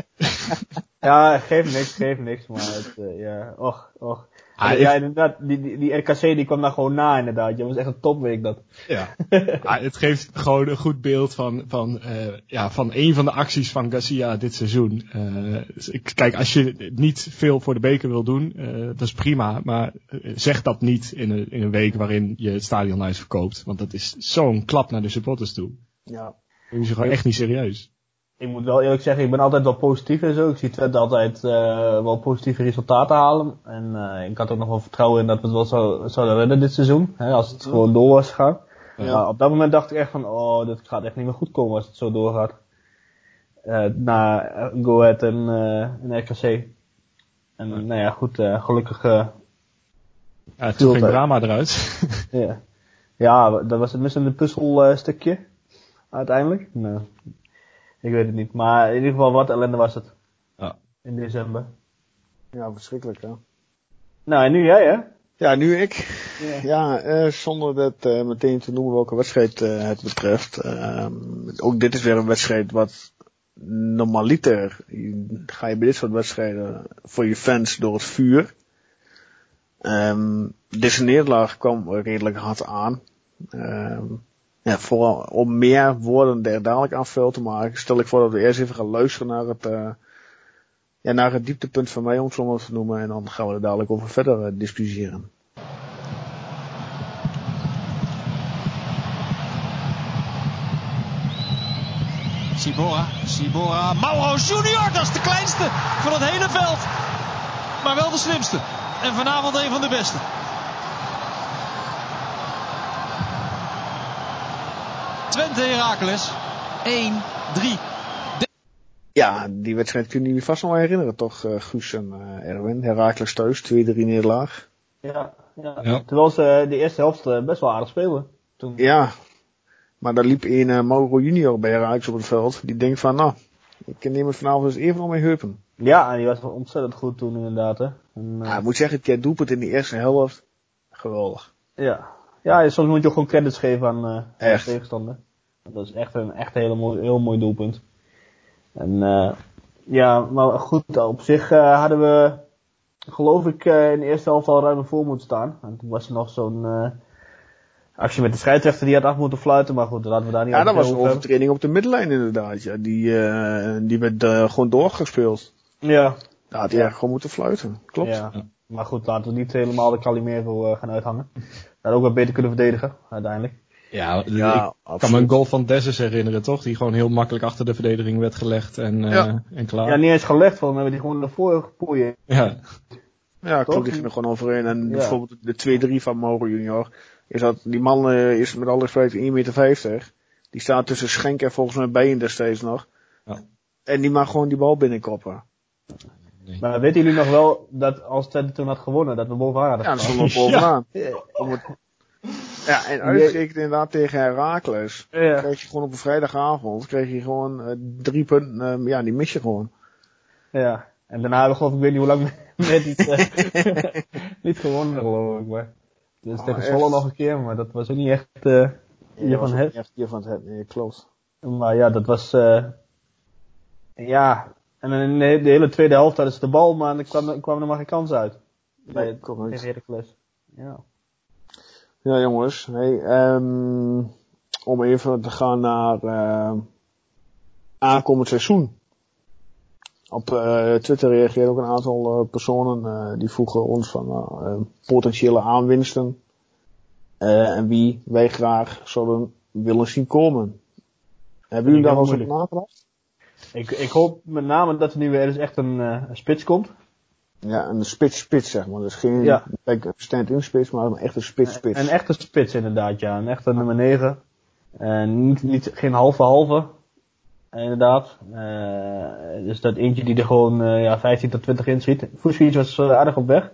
[SPEAKER 2] Ja, geeft niks, geeft niks, maar het, eh, ja, och, och.
[SPEAKER 3] Ah,
[SPEAKER 2] ja,
[SPEAKER 3] ik-
[SPEAKER 2] inderdaad, die, die, die RKC die kwam daar gewoon na inderdaad. Dat was echt een topweek dat.
[SPEAKER 3] Ja. Maar het geeft gewoon een goed beeld van, van, eh, ja, van een van de acties van Garcia dit seizoen. Eh, kijk, als je niet veel voor de beker wil doen, eh, dat is prima. Maar zeg dat niet in een, in een week waarin je het stadion uitverkoopt. Want dat is zo'n klap naar de supporters toe.
[SPEAKER 1] Ja.
[SPEAKER 3] Dat is gewoon echt niet serieus.
[SPEAKER 2] Ik moet wel eerlijk zeggen, ik ben altijd wel positief en zo. Ik zie Twente altijd uh, wel positieve resultaten halen. En uh, ik had ook nog wel vertrouwen in dat we het wel zo, zouden redden dit seizoen. Hè, als het gewoon door was gegaan. Ja. Maar op dat moment dacht ik echt van, oh, dit gaat echt niet meer goed komen als het zo doorgaat. Uh, na Go Ahead en, en RKC. En nou ja, goed, gelukkig...
[SPEAKER 3] ja, toen ging drama eruit.
[SPEAKER 2] ja. ja, dat was het misschien een puzzelstukje. uiteindelijk. Nou, ik weet het niet. Maar in ieder geval, wat ellende was het.
[SPEAKER 3] Ja.
[SPEAKER 2] In december.
[SPEAKER 1] Ja, verschrikkelijk hè.
[SPEAKER 2] Nou, en nu jij hè?
[SPEAKER 1] Ja, nu ik. Ja, ja uh, zonder dat uh, meteen te noemen welke wedstrijd uh, het betreft. Ehm, ook dit is weer een wedstrijd wat normaliter ga je bij dit soort wedstrijden voor je fans door het vuur. Um, deze nederlaag kwam redelijk hard aan. Um, ja, vooral om meer woorden er dadelijk aan te maken, stel ik voor dat we eerst even gaan luisteren naar het, uh, ja, naar het dieptepunt van mij, om het zo maar te noemen. En dan gaan we er dadelijk over verder uh, discussiëren.
[SPEAKER 4] Sibora, Sibora, Mauro Junior, dat is de kleinste van het hele veld. Maar wel de slimste. En vanavond een van de beste. Twente Heracles 1-3.
[SPEAKER 1] Ja, die wedstrijd kun je je vast nog wel herinneren, toch, uh, Guus en uh, Erwin? Heracles thuis, 2-3 nederlaag.
[SPEAKER 2] Ja, ja, ja. Terwijl ze de eerste helft best wel aardig spelen. Toen.
[SPEAKER 1] Ja, maar daar liep een uh, Mauro Junior bij Heracles op het veld. Die denkt van, nou, ik neem het vanavond eens even om mijn heupen.
[SPEAKER 2] Ja, en die was ontzettend goed toen inderdaad. Hè. En,
[SPEAKER 1] ja, ik moet zeggen, het doelpunt in de eerste helft, geweldig.
[SPEAKER 2] Ja, ja, soms moet je ook gewoon credits geven aan, uh, de tegenstander. Dat is echt een echt hele mooi, heel mooi doelpunt. En uh, ja, maar goed, op zich uh, hadden we, geloof ik, in de eerste helft al ruim voor moeten staan. En toen was er nog zo'n actie met de scheidsrechter die had af moeten fluiten, maar goed, laten we daar niet
[SPEAKER 1] Ja, dat was een overtreding op de middenlijn inderdaad, ja. Die, die werd gewoon doorgespeeld.
[SPEAKER 2] Ja.
[SPEAKER 1] Daar had hij ja. gewoon moeten fluiten, klopt.
[SPEAKER 2] Ja. Maar goed, laten we niet helemaal de Calimero gaan uithangen. Dat ook wat beter kunnen verdedigen, uiteindelijk.
[SPEAKER 3] Ja, ja ik kan me een goal van Dessus herinneren, toch? Die gewoon heel makkelijk achter de verdediging werd gelegd en, ja. uh, en klaar.
[SPEAKER 2] Ja, niet eens gelegd, volgens mij hebben die gewoon ervoor gepoeien.
[SPEAKER 1] Ja. Ja, klopt, die ging er gewoon overheen. En ja. bijvoorbeeld de 2-3 van Mauro Junior, is dat, die man uh, is met alle respect 1,50 meter. Die staat tussen Schenk en volgens mij Bijen destijds nog. Ja. En die mag gewoon die bal binnenkoppen.
[SPEAKER 2] Nee. Maar weten jullie nog wel dat als Twente toen had gewonnen, dat we bovenaan hadden
[SPEAKER 1] Ja, dan stonden we bovenaan. Ja. Ja, en uitgerekend inderdaad tegen Herakles. Ja. Kreeg je gewoon op een vrijdagavond, kreeg je gewoon uh, drie punten, uh, ja, die mis je gewoon.
[SPEAKER 2] Ja, en daarna hebben we geloof ik weet niet hoe lang net niet, uh, niet gewonnen geloof ik, maar. Dus oh, tegen Zwolle nog een keer, maar dat was ook niet echt uh,
[SPEAKER 1] hier van het. Echt hier van het, nee, klopt.
[SPEAKER 2] Maar ja, dat was, uh, ja, en in de, hele tweede helft hadden ze de bal, maar er kwam, kwam er maar geen kans uit. Bij het, Heracles. Ja.
[SPEAKER 1] Ja, jongens. Hey, um, om even te gaan naar uh, aankomend seizoen. Op uh, Twitter reageerden ook een aantal uh, personen uh, die vroegen ons van potentiële aanwinsten. en wie wij graag zouden willen zien komen. Hebben jullie daar wel eens op nagedacht?
[SPEAKER 2] Ik, ik hoop met name dat er nu weer eens echt een, een spits komt.
[SPEAKER 1] Ja, een spits-spits zeg maar. Dus geen ja. stand-in spits, maar een echte spits-spits.
[SPEAKER 2] Een, echte spits inderdaad, ja. Een echte nummer 9. En niet, niet, geen halve-halve. Inderdaad. Uh, dus dat eentje die er gewoon uh, ja, 15 tot 20 in schiet. Fuskic was aardig op weg.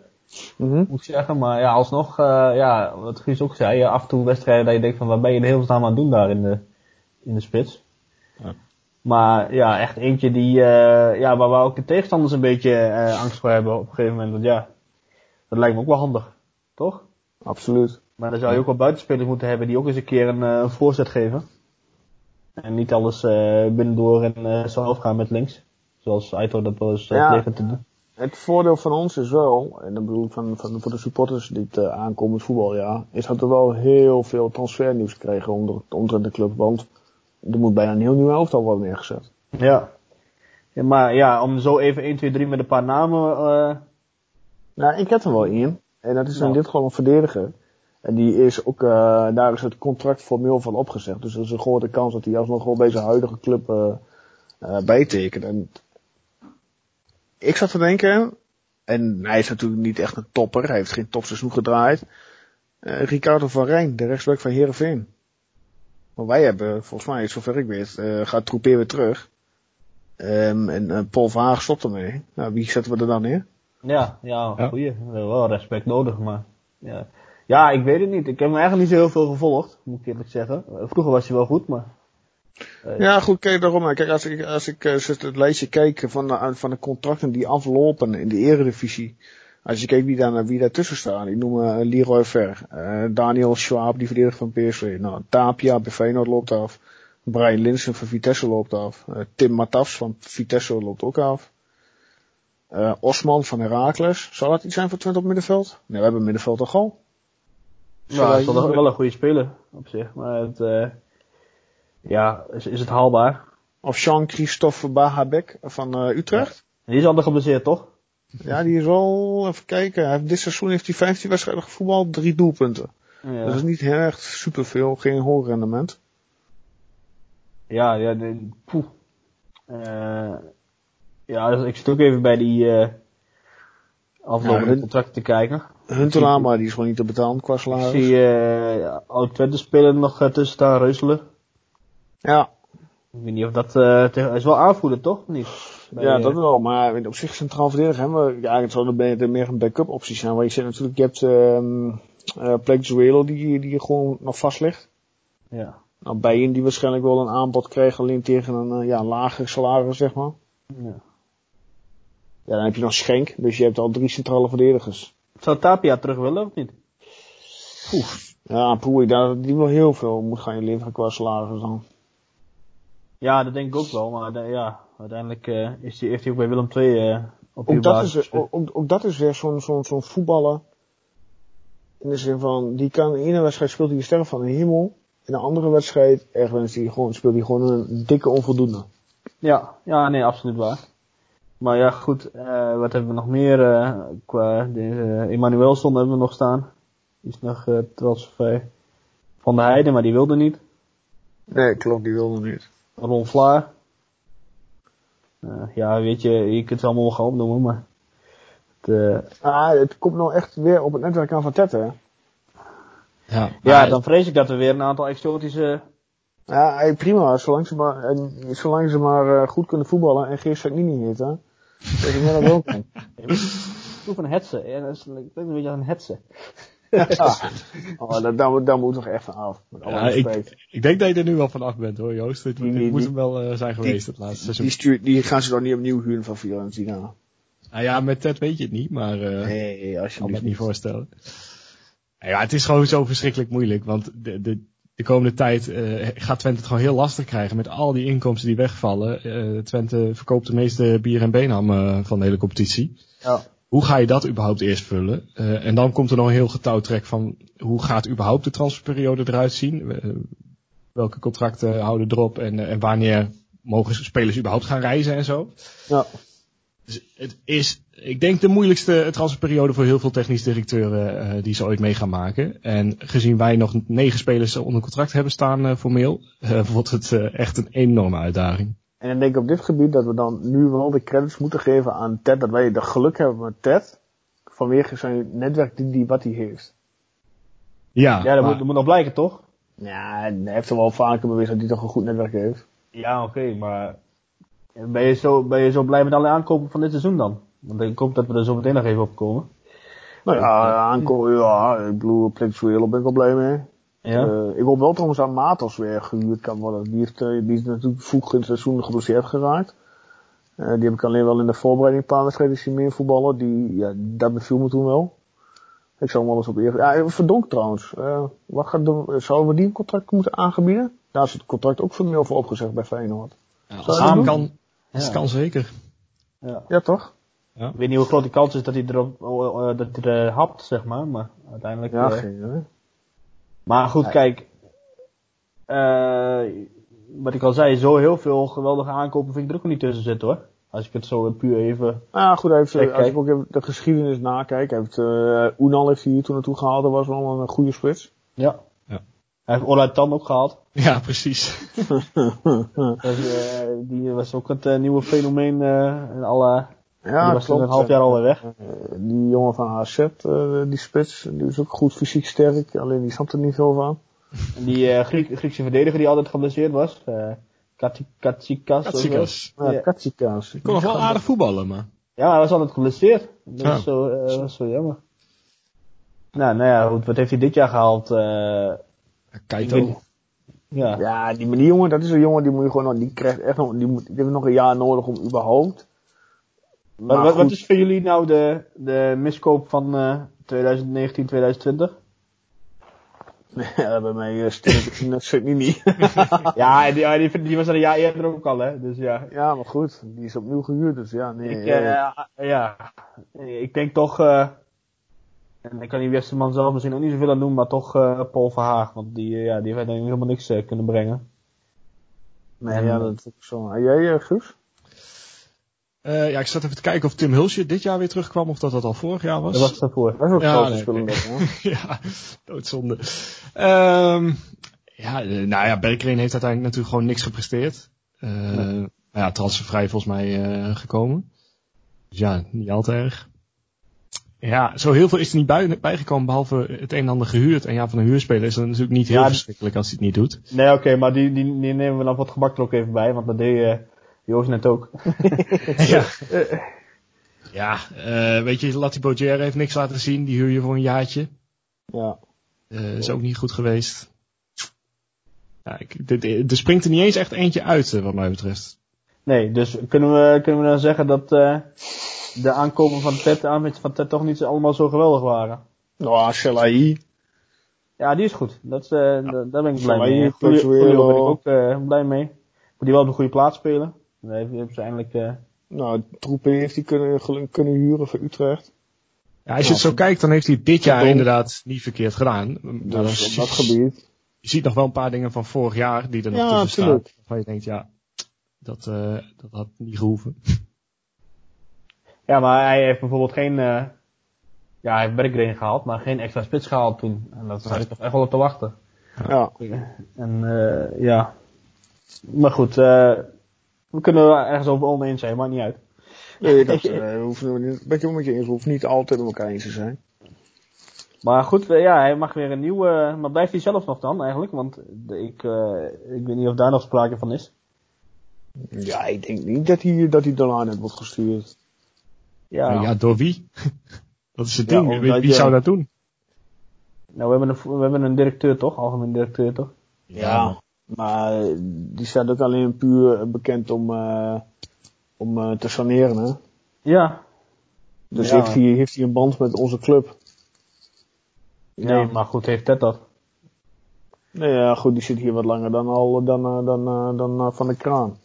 [SPEAKER 2] Mm -hmm. Moet ik zeggen. Maar ja, alsnog, ja, wat Guus ook zei. af en toe wedstrijden dat je denkt van waar ben je de hele tijd aan het doen daar in de, in de spits. Maar ja, echt eentje die, uh, ja, waar we ook de tegenstanders een beetje uh, angst voor hebben op een gegeven moment. Want ja, dat lijkt me ook wel handig. Toch?
[SPEAKER 1] Absoluut.
[SPEAKER 2] Maar dan zou je ook wel buitenspelers moeten hebben die ook eens een keer een, uh, een voorzet geven. En niet alles binnendoor en zo afgaan met links. Zoals Aito dat wel eens ja, te doen.
[SPEAKER 1] Het voordeel van ons is wel, en dat bedoel ik van, van, voor de supporters die het aankomend voetbaljaar, is dat we wel heel veel transfernieuws krijgen onder, onder de club. Want er moet bijna een heel nieuw elftal worden neergezet.
[SPEAKER 2] Ja. ja. Maar ja, om zo even 1, 2, 3 met een paar namen... Uh...
[SPEAKER 1] Nou, ik heb er wel één. En dat is nou. in dit geval een verdediger. En die is ook, uh, daar is het contract formeel van opgezegd. Dus er is een grote kans dat hij alsnog wel bij zijn huidige club uh, uh, bijtekent. En ik zat te denken, en hij is natuurlijk niet echt een topper, hij heeft geen topseizoen gedraaid. Ricardo van Rijn, de rechtsback van Heerenveen. Maar wij hebben, volgens mij, zover ik weet, uh, gaat Troepeer weer terug. Um, en uh, Paul Verhaag stopt ermee. Nou, wie zetten we er dan neer?
[SPEAKER 2] Ja, ja, ja. goeie. Wel respect nodig, maar ja. Ja, ik weet het niet. Ik heb hem eigenlijk niet zo heel veel gevolgd, moet ik eerlijk zeggen. Vroeger was hij wel goed, maar...
[SPEAKER 1] Uh, ja, goed, kijk daarom. Kijk, als ik, als ik uh, het lijstje kijk van de, van de contracten die aflopen in de eredivisie. Als je kijkt wie daar, wie daar tussen staan. Ik noem uh, Leroy Ver, Daniel Schwab, die verdediger van PSV. Nou, Tapia bij Feyenoord loopt af. Brian Linsen van Vitesse loopt af. Tim Matafs van Vitesse loopt ook af. Osman van Herakles. Zal dat iets zijn voor Twente op middenveld? Nee, we hebben middenveld al al.
[SPEAKER 2] Ja, dat is wel, wel een goede speler op zich. Maar het, uh, ja, is, is het haalbaar?
[SPEAKER 1] Of Jean-Christophe Bahabek van uh, Utrecht.
[SPEAKER 2] Ja. Die is al geblesseerd, toch?
[SPEAKER 1] Ja, die is al, even kijken. Hij heeft, dit seizoen heeft hij 15 wedstrijden gevoetbald, drie doelpunten. Ja. Dat is niet heel erg superveel, geen hoog rendement.
[SPEAKER 2] Ja, ja, de, poeh. Uh, ja, dus ik zit ook even bij die uh, aflopende ja, contracten te kijken.
[SPEAKER 1] Huntelaar, maar die is gewoon niet te betalen qua salaris.
[SPEAKER 2] Ik zie uh, oud Twente spelen nog uh, tussen staan, Reuselen.
[SPEAKER 1] Ja.
[SPEAKER 2] Ik weet niet of dat, hij is wel aanvoerder toch? Niet?
[SPEAKER 1] Bij, ja, dat wel, maar op zich centraal verdediger hebben we, ja, het zou er meer een backup optie zijn. Want je zit natuurlijk, je hebt um, uh, Zuelo die, die gewoon nog vast ligt.
[SPEAKER 2] Ja.
[SPEAKER 1] Nou, Bijen die waarschijnlijk wel een aanbod kreeg, alleen tegen een ja, lager salaris, zeg maar.
[SPEAKER 2] Ja.
[SPEAKER 1] Ja, dan heb je nog Schenk, dus je hebt al drie centrale verdedigers.
[SPEAKER 2] Zou Tapia terug willen of niet?
[SPEAKER 1] Oeh. Ja, Poei, daar die wel heel veel moet gaan je leveren qua salaris dan.
[SPEAKER 2] Ja, dat denk ik ook wel, maar de, ja, uiteindelijk uh, is die, heeft hij ook bij Willem II uh, op
[SPEAKER 1] ook dat, is, ook, ook, dat is weer zo'n zo'n zo'n voetballer. In de zin van, die kan in ene wedstrijd speelt hij de sterren van de hemel. In een andere wedstrijd ergens die gewoon, speelt hij gewoon een dikke onvoldoende.
[SPEAKER 2] Ja, ja, nee, absoluut waar. Maar ja, goed, uh, wat hebben we nog meer? Uh, qua deze Emmanuelson hebben we nog staan. Die is nog uh, transfer van de Heide, maar die wilde niet.
[SPEAKER 1] Nee, klopt, die wilde niet.
[SPEAKER 2] Ron Vlaar. Ja, weet je, je kunt ze allemaal wel gaan opnoemen, maar...
[SPEAKER 1] Het, ah, het komt nou echt weer op het netwerk aan van Tette,
[SPEAKER 2] Ja, ja dan vrees ik dat we weer een aantal exotische...
[SPEAKER 1] Ja, prima, zolang ze maar, en, zolang ze maar goed kunnen voetballen en Geert niet heet, hè. Dat ik net ook.
[SPEAKER 2] Proef een hetsen. Ja, dat is een beetje een hetsen.
[SPEAKER 1] Ja. Oh, daar, daar, daar moet toch echt van af.
[SPEAKER 3] Ja, ik, ik, denk dat je er nu wel van af bent hoor, Joost. Het, moet hem wel uh, zijn geweest die, het laatste seizoen.
[SPEAKER 1] Die, stuurt, die gaan ze dan niet opnieuw huren van Fiorentina.
[SPEAKER 3] Nou ja, met Ted weet je het niet, maar uh,
[SPEAKER 1] nee, als je
[SPEAKER 3] kan me niet voorstellen. Ja, het is gewoon zo verschrikkelijk moeilijk, want de, de, de komende tijd uh, gaat Twente het gewoon heel lastig krijgen met al die inkomsten die wegvallen. Uh, Twente verkoopt de meeste bier en beenham uh, van de hele competitie.
[SPEAKER 2] Ja.
[SPEAKER 3] Hoe ga je dat überhaupt eerst vullen? en dan komt er nog een heel getouwtrek van hoe gaat überhaupt de transferperiode eruit zien? welke contracten houden erop en, en wanneer mogen spelers überhaupt gaan reizen en zo?
[SPEAKER 1] Ja.
[SPEAKER 3] Dus het is, ik denk, de moeilijkste transferperiode voor heel veel technisch directeuren die ze ooit mee gaan maken. En gezien wij nog negen spelers onder contract hebben staan formeel, wordt het echt een enorme uitdaging.
[SPEAKER 1] En ik denk op dit gebied dat we dan nu wel de credits moeten geven aan Ted, dat wij de geluk hebben met Ted, vanwege zijn netwerk die, die wat hij heeft.
[SPEAKER 2] Ja, ja dat, moet, dat moet nog blijken, toch?
[SPEAKER 1] Ja, hij heeft er wel vaker bewezen dat hij toch een goed netwerk heeft.
[SPEAKER 2] Ja, oké, okay, maar ben je, zo, ben je zo blij met alle aankopen van dit seizoen dan? Want ik hoop dat we er zo meteen nog even op komen.
[SPEAKER 1] Nou ja, aankopen, ja, ik bedoel, Plexuelo ben ik wel blij mee.
[SPEAKER 2] Ja.
[SPEAKER 1] Uh, ik hoop wel trouwens aan Matos weer gehuurd kan worden. Die, heeft, uh, die is natuurlijk vroeg in het seizoen geblesseerd geraakt. Uh, die heb ik alleen wel in de voorbereiding een paar wedstrijden zien meer voetballen. Die, ja, dat beviel me toen wel. Ik zou hem wel eens op eer. Ja, Verdonk trouwens. wat gaat de, zouden we die een contract moeten aangebieden? Daar is het contract ook veel voor opgezegd bij Feyenoord.
[SPEAKER 3] Ja, als kan, dat kan zeker.
[SPEAKER 2] Ja,
[SPEAKER 1] ja toch?
[SPEAKER 2] Ja. Ik weet niet hoe groot de kans is dat hij erop, uh, dat hij er hapt, zeg maar, maar uiteindelijk...
[SPEAKER 1] Ja, uh, geen
[SPEAKER 2] Maar goed, kijk, uh, wat ik al zei, zo heel veel geweldige aankopen vind ik er ook niet tussen zitten hoor. Als ik het zo puur even...
[SPEAKER 1] Ja, goed, heeft, als ik ook even de geschiedenis nakijk, heeft, uh, Unal heeft hij hier toen naartoe gehaald, dat was wel een goede spits.
[SPEAKER 2] Ja.
[SPEAKER 3] ja.
[SPEAKER 2] Hij heeft Ola Tan ook gehaald.
[SPEAKER 3] Ja, precies.
[SPEAKER 2] dus, die was ook het nieuwe fenomeen in alle...
[SPEAKER 1] Ja,
[SPEAKER 2] die was
[SPEAKER 1] klopt.
[SPEAKER 2] een half jaar alweer weg.
[SPEAKER 1] die jongen van AZ, die spits, die is ook goed fysiek sterk. Alleen die snapt er niet veel van.
[SPEAKER 2] En die Griek, Griekse verdediger die altijd geblesseerd was. Katsikas.
[SPEAKER 3] Katsikas.
[SPEAKER 1] Ja, Katsikas.
[SPEAKER 3] Ik kon nog wel aardig voetballen, maar...
[SPEAKER 2] Ja, hij was altijd geblesseerd. Dat ja. is zo, uh, was zo jammer. Nou, nou ja, goed, wat heeft hij dit jaar gehaald? Uh,
[SPEAKER 3] Kaito.
[SPEAKER 1] Ja. ja, die, die jongen, dat is een jongen die moet je gewoon nog, die krijgt echt nog, die, moet, die heeft nog een jaar nodig om überhaupt.
[SPEAKER 2] Maar wat, wat is voor jullie nou de, de miskoop van uh, 2019, 2020?
[SPEAKER 1] Ja, bij mij dat zit niet niet.
[SPEAKER 2] ja, die, die, die was er een jaar eerder ook al, hè. Dus ja.
[SPEAKER 1] Ja, maar goed. Die is opnieuw gehuurd, dus ja. Nee,
[SPEAKER 2] ik, uh, ja. Ik denk toch, uh, en ik kan die Westerman zelf misschien ook niet zoveel aan doen, maar toch uh, Paul Verhaag. Want die, ja, die heeft eigenlijk helemaal niks kunnen brengen.
[SPEAKER 1] Nee, en, ja, dat is ook zo. En jij, Guus?
[SPEAKER 3] Uh, ja, ik zat even te kijken of Tim Hulsje dit jaar weer terugkwam of dat dat al vorig jaar was.
[SPEAKER 2] Dat was daarvoor.
[SPEAKER 1] Dat ook
[SPEAKER 3] ja,
[SPEAKER 1] nee,
[SPEAKER 3] ja, doodzonde. Um, ja, uh, nou ja, Berkeley heeft uiteindelijk natuurlijk gewoon niks gepresteerd. Uh, nee. Nou ja, transfervrij volgens mij gekomen. Dus ja, niet al te erg. Ja, zo heel veel is er niet bij, bijgekomen behalve het een en ander gehuurd. En ja, van een huurspeler is dat natuurlijk niet heel ja, verschrikkelijk als hij het niet doet.
[SPEAKER 2] Nee, oké, okay, maar die, die, die nemen we dan wat gemak er ook even bij, want dat deed Joost net ook.
[SPEAKER 3] ja. ja, uh, weet je, Latti Bogier heeft niks laten zien. Die huur je voor een jaartje.
[SPEAKER 1] Ja.
[SPEAKER 3] Uh, is ook niet goed geweest. Ja, ik, er springt er niet eens echt eentje uit, wat mij betreft.
[SPEAKER 2] Nee, dus kunnen we, kunnen we dan zeggen dat uh, de aankomen van Ted, aanwet van Ted toch niet allemaal zo geweldig waren?
[SPEAKER 1] Nou, Shalai.
[SPEAKER 2] Ja, die is goed. Dat, uh, ja. Daar ben ik blij mee. Julio ben ik ook blij mee. Moet die wel op de goede plaats spelen. Dan hebben ze eindelijk... Uh...
[SPEAKER 1] Nou, Troepé heeft hij kunnen, kunnen huren voor Utrecht.
[SPEAKER 3] Ja, als je het zo kijkt, dan heeft hij dit jaar inderdaad niet verkeerd gedaan.
[SPEAKER 1] Dus op dat gebied.
[SPEAKER 3] Je ziet nog wel een paar dingen van vorig jaar die er nog
[SPEAKER 1] ja,
[SPEAKER 3] tussen staan. Waarvan je denkt, ja, dat, uh, dat had niet gehoeven.
[SPEAKER 2] Ja, maar hij heeft bijvoorbeeld geen... Uh, ja, hij heeft Berggren gehaald, maar geen extra spits gehaald toen. En dat zat ik toch echt wel op te wachten.
[SPEAKER 1] Ja.
[SPEAKER 2] En uh, ja... Maar goed, uh, we kunnen er ergens over oneens zijn, maakt niet uit.
[SPEAKER 1] Nee, dat uh, hoeven we niet, ben ik met je eens, hoeven niet altijd met elkaar eens te zijn.
[SPEAKER 2] Maar goed, ja, hij mag weer een nieuwe, maar blijft hij zelf nog dan eigenlijk? Want ik, uh, ik weet niet of daar nog sprake van is.
[SPEAKER 1] Ja, ik denk niet dat hij, dat hij daarna net wordt gestuurd.
[SPEAKER 3] Ja. ja, ja door wie? dat is het ding, ja, wie, wie je... zou dat doen?
[SPEAKER 2] Nou, we hebben een, we hebben een directeur toch, algemeen directeur toch?
[SPEAKER 1] Ja, maar die staat ook alleen puur bekend om, uh, om uh, te saneren, hè?
[SPEAKER 2] Ja.
[SPEAKER 1] Dus ja. Heeft, hij, heeft hij een band met onze club?
[SPEAKER 2] Nee, maar goed, heeft Ted dat?
[SPEAKER 1] Nee, ja, goed, die zit hier wat langer dan al, dan, uh, dan, uh, dan uh, van de kraan.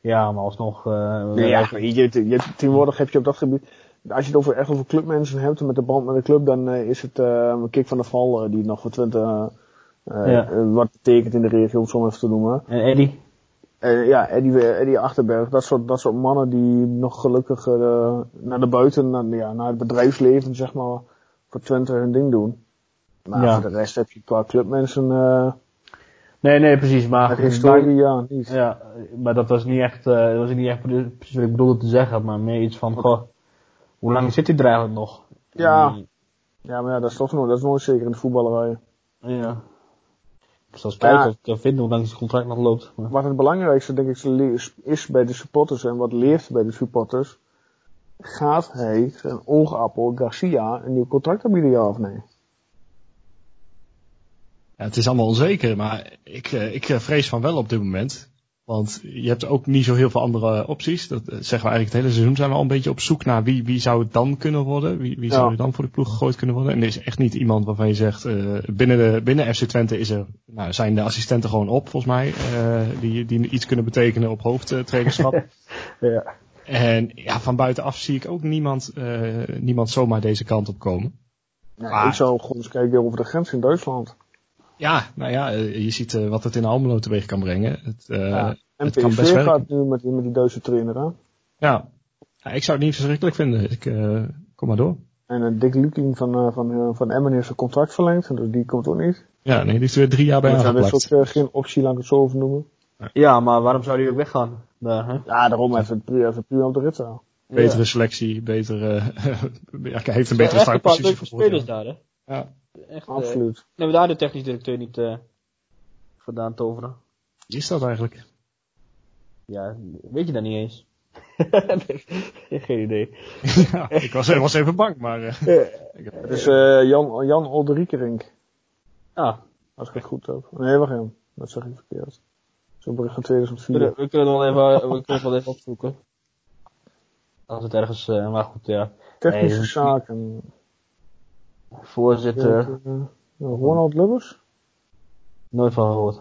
[SPEAKER 2] Ja, maar alsnog... Uh,
[SPEAKER 1] nee, ja, je, je, je, tegenwoordig heb je op dat gebied... Als je het over, echt over clubmensen hebt met de band met de club, dan is het een kick van de val die nog voor Twente uh, ja. wat betekent in de regio, om zo even te noemen.
[SPEAKER 2] En Eddie?
[SPEAKER 1] Uh, ja, Eddie, Eddie Achterberg. Dat soort, dat soort mannen die nog gelukkig naar de buiten, naar, ja, naar het bedrijfsleven, zeg maar, voor Twente hun ding doen. Maar ja. voor de rest heb je qua clubmensen...
[SPEAKER 2] Nee, nee, precies. Maar
[SPEAKER 1] de historie, ja, niet.
[SPEAKER 2] Ja, maar dat was niet echt, dat was niet echt precies wat ik bedoelde te zeggen, maar meer iets van, goh, hoe lang zit hij er eigenlijk nog?
[SPEAKER 1] Ja. Ja, maar ja, dat is toch nog, dat is nooit zeker in de voetballerij.
[SPEAKER 2] Ja. Dus als kijker ja. vinden hoe lang zijn contract nog loopt. Maar.
[SPEAKER 1] Wat het belangrijkste denk ik is bij de supporters en wat leeft bij de supporters. Gaat hij zijn oogappel Garcia een nieuw contract aanbieden ja of nee?
[SPEAKER 3] Ja, het is allemaal onzeker, maar ik, ik vrees van wel op dit moment. Want je hebt ook niet zo heel veel andere opties. Dat zeggen we eigenlijk het hele seizoen zijn we al een beetje op zoek naar wie, wie zou het dan kunnen worden. Wie, wie zou er dan voor de ploeg gegooid kunnen worden. En er is echt niet iemand waarvan je zegt, uh, binnen, de, binnen FC Twente is er, nou, zijn de assistenten gewoon op volgens mij. Uh, die, die iets kunnen betekenen op hoofdtrainerschap.
[SPEAKER 2] ja.
[SPEAKER 3] En ja, van buitenaf zie ik ook niemand, uh, niemand zomaar deze kant op komen.
[SPEAKER 1] Maar, ik zou gewoon eens kijken over de grens in Duitsland.
[SPEAKER 3] Ja, nou ja, je ziet wat het in Almelo teweeg kan brengen. Het, uh,
[SPEAKER 1] ja. En best gaat nu met, met die Duitse trainer aan.
[SPEAKER 3] Ja. ja, ik zou het niet verschrikkelijk vinden. Ik, uh, kom maar door.
[SPEAKER 1] En uh, Dick Lukien van, uh, van, uh, van Emmen heeft zijn contract verlengd, dus die komt ook niet.
[SPEAKER 3] Ja, nee, die is weer drie jaar bij
[SPEAKER 1] Dus dat is ook uh, geen optie, laat ik het zo over noemen.
[SPEAKER 2] Ja, maar waarom zou die ook weggaan? Daar, hè?
[SPEAKER 1] Ja, daarom even, puur- even puur op de rit staan.
[SPEAKER 3] Betere selectie, betere... ja, hij heeft een betere startpositie voor
[SPEAKER 2] spelers daar, hè?
[SPEAKER 3] Ja.
[SPEAKER 2] Echt, eh,
[SPEAKER 1] Absoluut.
[SPEAKER 2] hebben we daar de technisch directeur niet eh vandaan toveren?
[SPEAKER 3] Wie is dat eigenlijk?
[SPEAKER 2] Ja, weet je dat niet eens? Geen idee.
[SPEAKER 3] ja, ik was, was even bang, maar... eh,
[SPEAKER 1] Het is eh, Jan, Jan Olderiekerink,
[SPEAKER 2] Ah,
[SPEAKER 1] als ik het goed heb. Nee, wacht even. Dat zeg ik verkeerd. Zo'n bericht van
[SPEAKER 2] we kunnen,
[SPEAKER 1] 2004.
[SPEAKER 2] we kunnen het wel even, we kunnen het wel even opzoeken. Als het ergens, eh, maar goed, ja.
[SPEAKER 1] Technische
[SPEAKER 2] nee,
[SPEAKER 1] zaken.
[SPEAKER 2] Voorzitter,
[SPEAKER 1] Uh, Ronald Lubbers?
[SPEAKER 2] nooit van gehoord.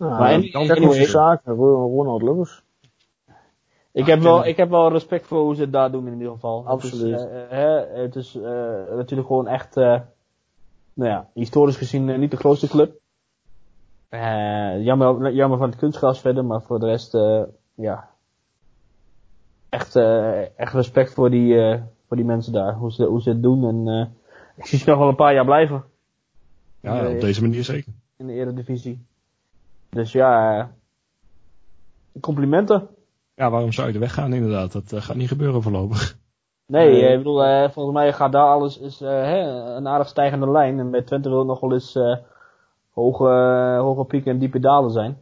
[SPEAKER 1] Nou,
[SPEAKER 2] Maar anyway.
[SPEAKER 1] zaken, Ro- Ronald Lubbers.
[SPEAKER 2] Ik heb, wel, ik heb wel respect voor hoe ze het daar doen in ieder geval.
[SPEAKER 1] Absoluut.
[SPEAKER 2] Het is, eh, hè, het is eh, natuurlijk gewoon echt, eh, nou ja, historisch gezien eh, niet de grootste club. Eh, jammer, jammer van het kunstgras verder, maar voor de rest, eh, ja. Echt, eh, echt respect voor die, eh, voor die mensen daar. Hoe ze, hoe ze het doen. En eh, ik zie ze nog wel een paar jaar blijven
[SPEAKER 3] ja, op deze manier zeker.
[SPEAKER 2] in de Eredivisie. Dus ja, eh, complimenten.
[SPEAKER 3] Ja, waarom zou je er weggaan inderdaad? Dat eh, gaat niet gebeuren voorlopig.
[SPEAKER 2] Nee, eh, ik bedoel, volgens mij gaat daar alles is, hè, een aardig stijgende lijn. En bij Twente wil het nog wel eens hoge, hoge pieken en diepe dalen zijn.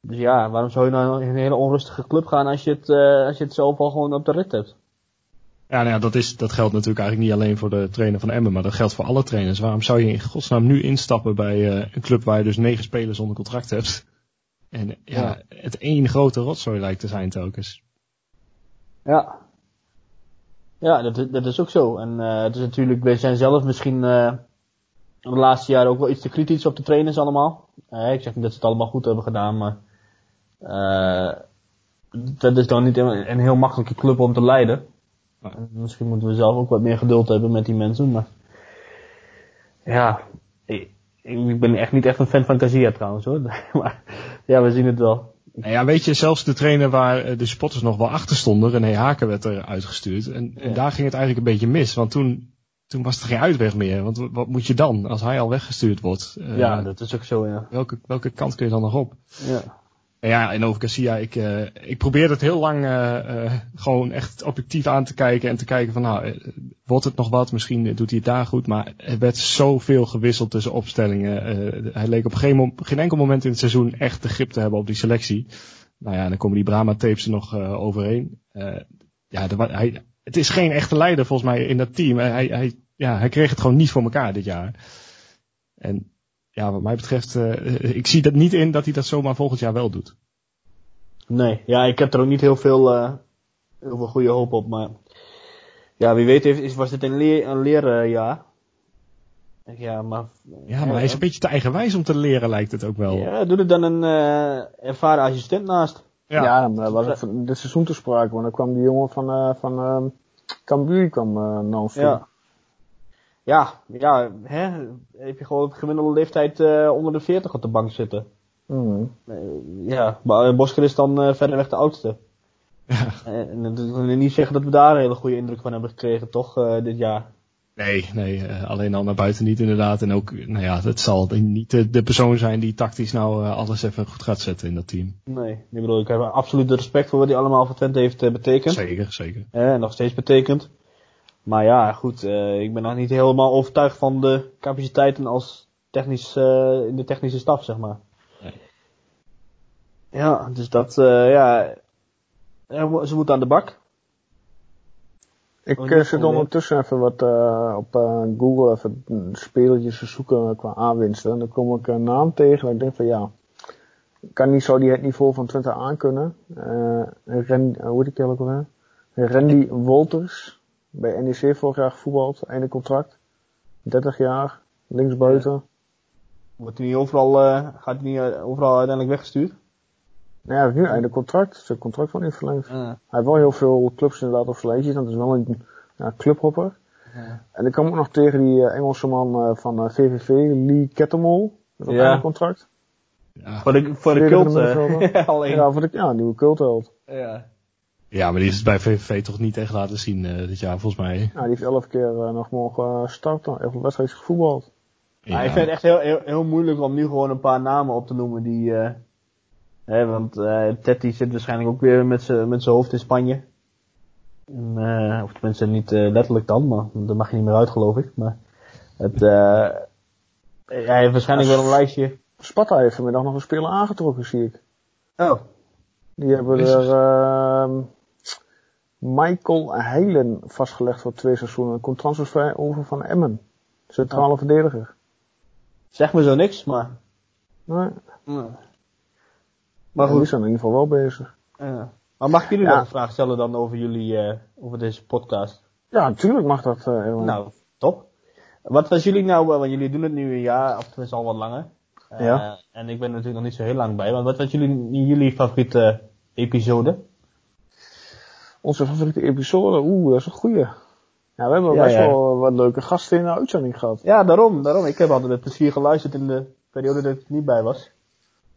[SPEAKER 2] Dus ja, waarom zou je nou in een hele onrustige club gaan als je het, eh, als je het zelf al gewoon op de rit hebt?
[SPEAKER 3] Ja, nou ja, dat, is, dat geldt natuurlijk eigenlijk niet alleen voor de trainer van Emmen, maar dat geldt voor alle trainers. Waarom zou je in godsnaam nu instappen bij eh, een club waar je dus negen spelers onder contract hebt? En ja,
[SPEAKER 2] Ja.
[SPEAKER 3] het één grote rotzooi lijkt te zijn telkens.
[SPEAKER 2] Ja. Ja, dat, is- dat is ook zo. En eh, het is natuurlijk, wij zijn zelf misschien eh, de laatste jaren ook wel iets te kritisch op de trainers allemaal. Ik zeg niet dat ze het allemaal goed hebben gedaan, maar dat is dan niet een, een heel makkelijke club om te leiden. En Misschien moeten we zelf ook wat meer geduld hebben met die mensen, maar ja, ik, ik ben echt niet echt een fan van Casillas trouwens hoor. maar ja, we zien het wel.
[SPEAKER 3] Nou ja, weet je, zelfs de trainer waar eh, de supporters nog wel achter stonden, René Haken werd er uitgestuurd. En, en
[SPEAKER 2] Ja.
[SPEAKER 3] daar ging het eigenlijk een beetje mis, want toen, toen was er geen uitweg meer. Want wat moet je dan als hij al weggestuurd wordt? Eh,
[SPEAKER 2] ja, dat is ook zo, ja.
[SPEAKER 3] welke, welke kant kun je dan nog op?
[SPEAKER 2] ja.
[SPEAKER 3] Ja, en over Garcia, ik, eh, ik probeerde het heel lang eh, eh, gewoon echt objectief aan te kijken en te kijken van nou, wordt het nog wat? Misschien doet hij het daar goed, maar er werd zoveel gewisseld tussen opstellingen. Hij leek op geen, geen enkel moment in het seizoen echt de grip te hebben op die selectie. Nou ja, dan komen die Brahma-tapes er nog overheen. Ja, hij, het is geen echte leider volgens mij in dat team. Hij, hij, ja, hij kreeg het gewoon niet voor elkaar dit jaar. En ja, wat mij betreft, eh, ik zie dat niet in dat hij dat zomaar volgend jaar wel doet.
[SPEAKER 2] Nee, ja, ik heb er ook niet heel veel, eh, heel veel goede hoop op, maar ja, wie weet heeft, is, was dit een, leer, een leerjaar. ja, maar...
[SPEAKER 3] Ja, maar hij is een beetje te eigenwijs om te leren, lijkt het ook wel.
[SPEAKER 2] Ja, doe er dan een eh, ervaren assistent naast.
[SPEAKER 1] Ja,
[SPEAKER 3] Ja.
[SPEAKER 1] eh, was het van dit seizoen te sprake, want dan kwam die jongen van, eh van ehm Cambuur die kwam eh naar ons toe.
[SPEAKER 2] Ja. Ja, ja, hè, heb je gewoon op gemiddelde leeftijd eh, onder de 40 op de bank zitten.
[SPEAKER 1] Mhm.
[SPEAKER 2] Eh, ja, maar Bosker is dan eh verreweg de oudste.
[SPEAKER 3] Ja.
[SPEAKER 2] Eh, En dat wil niet zeggen dat we daar een hele goede indruk van hebben gekregen, toch, eh, dit jaar.
[SPEAKER 3] Nee, nee, eh, alleen al naar buiten niet inderdaad. En ook, nou ja, het zal niet de, de persoon zijn die tactisch nou eh, alles even goed gaat zetten in dat team.
[SPEAKER 2] Nee, ik bedoel, ik heb absoluut de respect voor wat hij allemaal voor Twente heeft eh, betekend.
[SPEAKER 3] Zeker, zeker.
[SPEAKER 2] Eh, nog steeds betekent. Maar ja, goed, eh, ik ben nog niet helemaal overtuigd van de capaciteiten als technisch, eh, in de technische staf, zeg maar.
[SPEAKER 3] Nee.
[SPEAKER 2] Ja, dus dat, eh, ja, eh, ze moeten aan de bak.
[SPEAKER 1] Ik
[SPEAKER 2] Oh,
[SPEAKER 1] zit ondertussen even wat eh, op eh, Google even spelertjes te zoeken qua aanwinsten. En dan kom ik een naam tegen waar ik denk van ja, kan niet zo die het niveau van Twente aankunnen. Ren, eh, hoe heet die ook alweer? Randy Wolters, bij NEC vorig jaar gevoetbald, einde contract. 30 jaar, linksbuiten.
[SPEAKER 2] Wordt hij niet overal, eh, gaat hij niet eh, overal uiteindelijk weggestuurd?
[SPEAKER 1] Nou ja, nu einde contract, zijn contract wordt niet verlengd.
[SPEAKER 2] Ja.
[SPEAKER 1] Hij heeft wel heel veel clubs inderdaad op zijn lijstje, dat is wel een ja, clubhopper.
[SPEAKER 2] Ja.
[SPEAKER 1] En ik kwam ook nog tegen die eh, Engelse man van VVV, Lee Kettemol. Dat is ook
[SPEAKER 2] Ja.
[SPEAKER 1] einde contract.
[SPEAKER 3] Ja,
[SPEAKER 2] Voor de, voor de cult, alleen.
[SPEAKER 1] Ja, voor de ja, nieuwe cultheld.
[SPEAKER 2] Ja.
[SPEAKER 3] Ja, maar die is het bij VVV toch niet echt laten zien uh, dit jaar, volgens mij.
[SPEAKER 1] Ja, die heeft elf keer uh, nog mogen starten, elf wedstrijden gevoetbald.
[SPEAKER 2] Ja. ik vind het echt heel, heel, heel, moeilijk om nu gewoon een paar namen op te noemen die... Uh, hè, want uh, Tetti zit waarschijnlijk ook weer met zijn hoofd in Spanje. En, uh, of tenminste niet letterlijk dan, maar daar mag je niet meer uit geloof ik. Maar het, hij heeft waarschijnlijk wel een lijstje.
[SPEAKER 1] Sparta heeft vanmiddag nog een speler aangetrokken, zie ik.
[SPEAKER 2] Oh.
[SPEAKER 1] Die hebben er uh, Michael Heilen vastgelegd voor twee seizoenen. Komt transfervrij over van Emmen. Centrale oh. verdediger.
[SPEAKER 2] Zeg me zo niks, maar...
[SPEAKER 1] Nee. nee. Maar goed. Die zijn in ieder geval wel bezig.
[SPEAKER 2] Ja. Maar mag ik jullie ja. nog een vraag stellen dan over jullie, uh, over deze podcast?
[SPEAKER 1] Ja, natuurlijk mag dat. Uh,
[SPEAKER 2] nou, top. Wat was jullie nou, want jullie doen het nu een jaar, of tenminste al wat langer. Ja. En ik ben natuurlijk nog niet zo heel lang bij, maar wat was jullie, jullie favoriete episode?
[SPEAKER 1] Onze favoriete episode? Oeh, dat is een goeie. Ja, we hebben ja, best ja. wel wat leuke gasten in de uitzending gehad.
[SPEAKER 2] Ja, daarom, daarom. Ik heb altijd met plezier geluisterd in de periode dat ik niet bij was.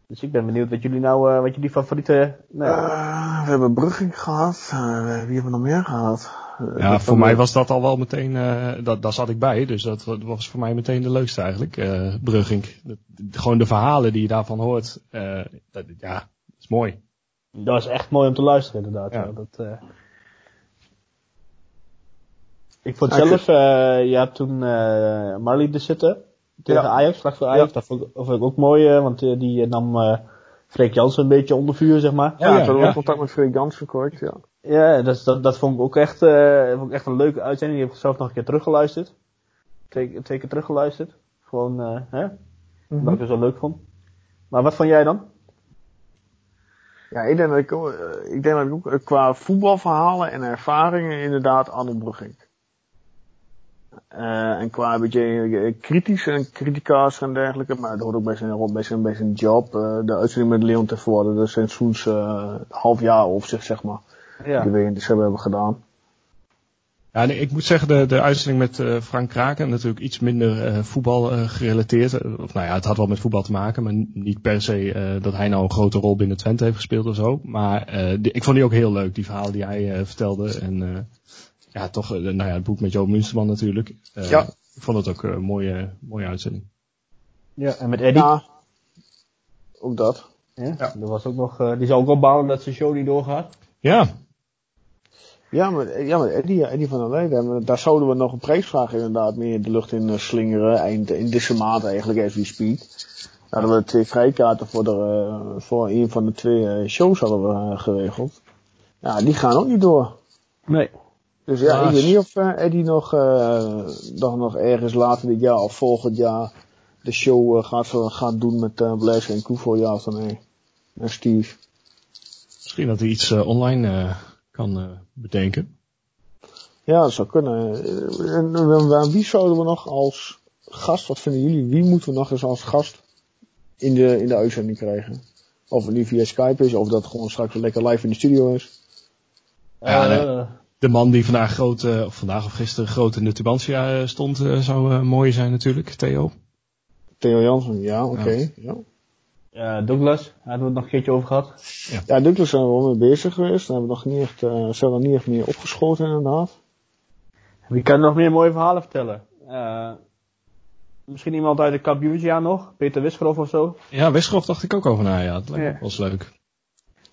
[SPEAKER 2] Dus ik ben benieuwd wat jullie nou, uh, wat jullie favoriete... Nou,
[SPEAKER 1] uh, we hebben Brugging gehad. Uh, wie hebben we nog meer gehad?
[SPEAKER 3] ja, voor mij was dat al wel meteen, dat, daar zat ik bij. Dus dat was voor mij meteen de leukste eigenlijk, Brugging. gewoon de verhalen die je daarvan hoort, dat, ja, dat is mooi.
[SPEAKER 2] Dat is echt mooi om te luisteren inderdaad. Ja. Dat, ik vond zelf, uh, je had toen uh, Marley er zitten tegen Ajax, vlak voor Ajax. Dat, vond ik, vond ik, ook mooi, uh, want die nam uh, Freek Jansen een beetje onder vuur, zeg maar.
[SPEAKER 1] Ja, ja, ja. contact met Freek Jansen, correct, ja.
[SPEAKER 2] Ja, dat, dat, dat vond ik ook echt, vond ik echt een leuke uitzending. Die heb ik zelf nog een keer teruggeluisterd. Twee, twee keer teruggeluisterd. Gewoon, hè. Mm -hmm. Dat ik het zo leuk vond. Maar wat vond jij dan?
[SPEAKER 1] Ja, ik denk dat ik, ik denk dat ik ook qua voetbalverhalen en ervaringen inderdaad Arno Brugging. Uh, en qua een beetje kritisch en kritica's en dergelijke, maar dat hoort ook bij zijn, bij zijn, bij zijn job. Uh, de uitzending met Leon Tevoorde, de seizoens uh, half jaar op zich, zeg maar. Ja. Die we in december hebben gedaan.
[SPEAKER 3] Ja, nee, ik moet zeggen, de, de uitzending met uh, Frank Kraken, natuurlijk iets minder uh, voetbal uh, gerelateerd. Of nou ja, het had wel met voetbal te maken, maar niet per se dat hij nou een grote rol binnen Twente heeft gespeeld of zo. Maar die, ik vond die ook heel leuk, die verhalen die hij vertelde. En ja, toch, eh, nou ja, het boek met Joop Munsterman natuurlijk. Uh, ja. Ik vond het ook een mooie, mooie uitzending.
[SPEAKER 2] Ja, en met Eddie? Ja,
[SPEAKER 1] ook dat.
[SPEAKER 2] Ja, ja. Er was ook nog, uh, die zou ook wel bouwen dat zijn show niet doorgaat.
[SPEAKER 3] Ja.
[SPEAKER 1] Ja, maar, ja, maar Eddie, Eddie van der Leiden, daar zouden we nog een prijsvraag inderdaad meer de lucht in slingeren. Eind, in deze maand eigenlijk, as we speak. Daar hadden we twee vrijkaarten voor, de, voor een van de twee shows hadden we geregeld. Ja, die gaan ook niet door.
[SPEAKER 2] Nee.
[SPEAKER 1] Dus ja, ik weet niet of uh, Eddie nog, uh, nog, nog ergens later dit jaar of volgend jaar de show uh, gaat, gaat doen met uh, Blaise en Koevo, ja of nee. En Steve.
[SPEAKER 3] Misschien dat hij iets online kan bedenken.
[SPEAKER 1] Ja, dat zou kunnen. En, wie zouden we nog als gast, wat vinden jullie, wie moeten we nog eens als gast in de, in de uitzending krijgen? Of het nu via Skype is, of dat gewoon straks lekker live in de studio is.
[SPEAKER 3] Ja, nee de man die vandaag groot, uh, of vandaag of gisteren groot in de Tubantia uh, stond, uh, zou mooi zijn natuurlijk, Theo.
[SPEAKER 1] Theo Jansen, ja, oké. Okay, ja.
[SPEAKER 2] ja. Douglas, daar hebben we het nog een keertje over gehad.
[SPEAKER 1] Ja, ja Douglas zijn we wel mee bezig geweest. Daar hebben we nog niet echt, zijn we nog niet echt meer opgeschoten inderdaad.
[SPEAKER 2] Wie kan nog meer mooie verhalen vertellen? misschien iemand uit de kampioensjaar nog? Peter Wisgrof of zo?
[SPEAKER 3] Ja, Wisgrof dacht ik ook over na, ja. Dat lijkt me ja. wel leuk.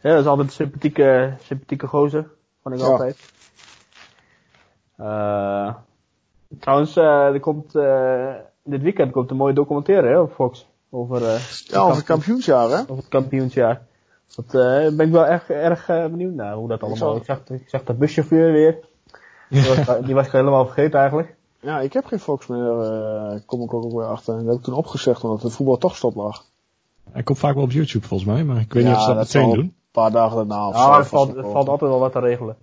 [SPEAKER 2] Ja, dat is altijd een sympathieke, sympathieke gozer. Vond ik ja. altijd. Uh, trouwens, uh, er komt, uh, dit weekend komt een mooie documentaire hè, op Fox. Over,
[SPEAKER 1] ja, over het kampioensjaar, hè?
[SPEAKER 2] Over het kampioensjaar. Dat ben ik wel erg, erg benieuwd naar hoe dat allemaal. Ik, zag, ik zag dat buschauffeur weer. Die was, die was ik helemaal vergeten eigenlijk.
[SPEAKER 1] Ja, ik heb geen Fox meer, kom ik ook weer achter. En dat heb ik toen opgezegd omdat het voetbal toch stop lag.
[SPEAKER 3] Hij komt vaak wel op YouTube volgens mij, maar ik weet niet of ze dat, meteen doen. Een
[SPEAKER 1] paar dagen daarna.
[SPEAKER 2] Of ja, het valt, het valt altijd wel wat te regelen.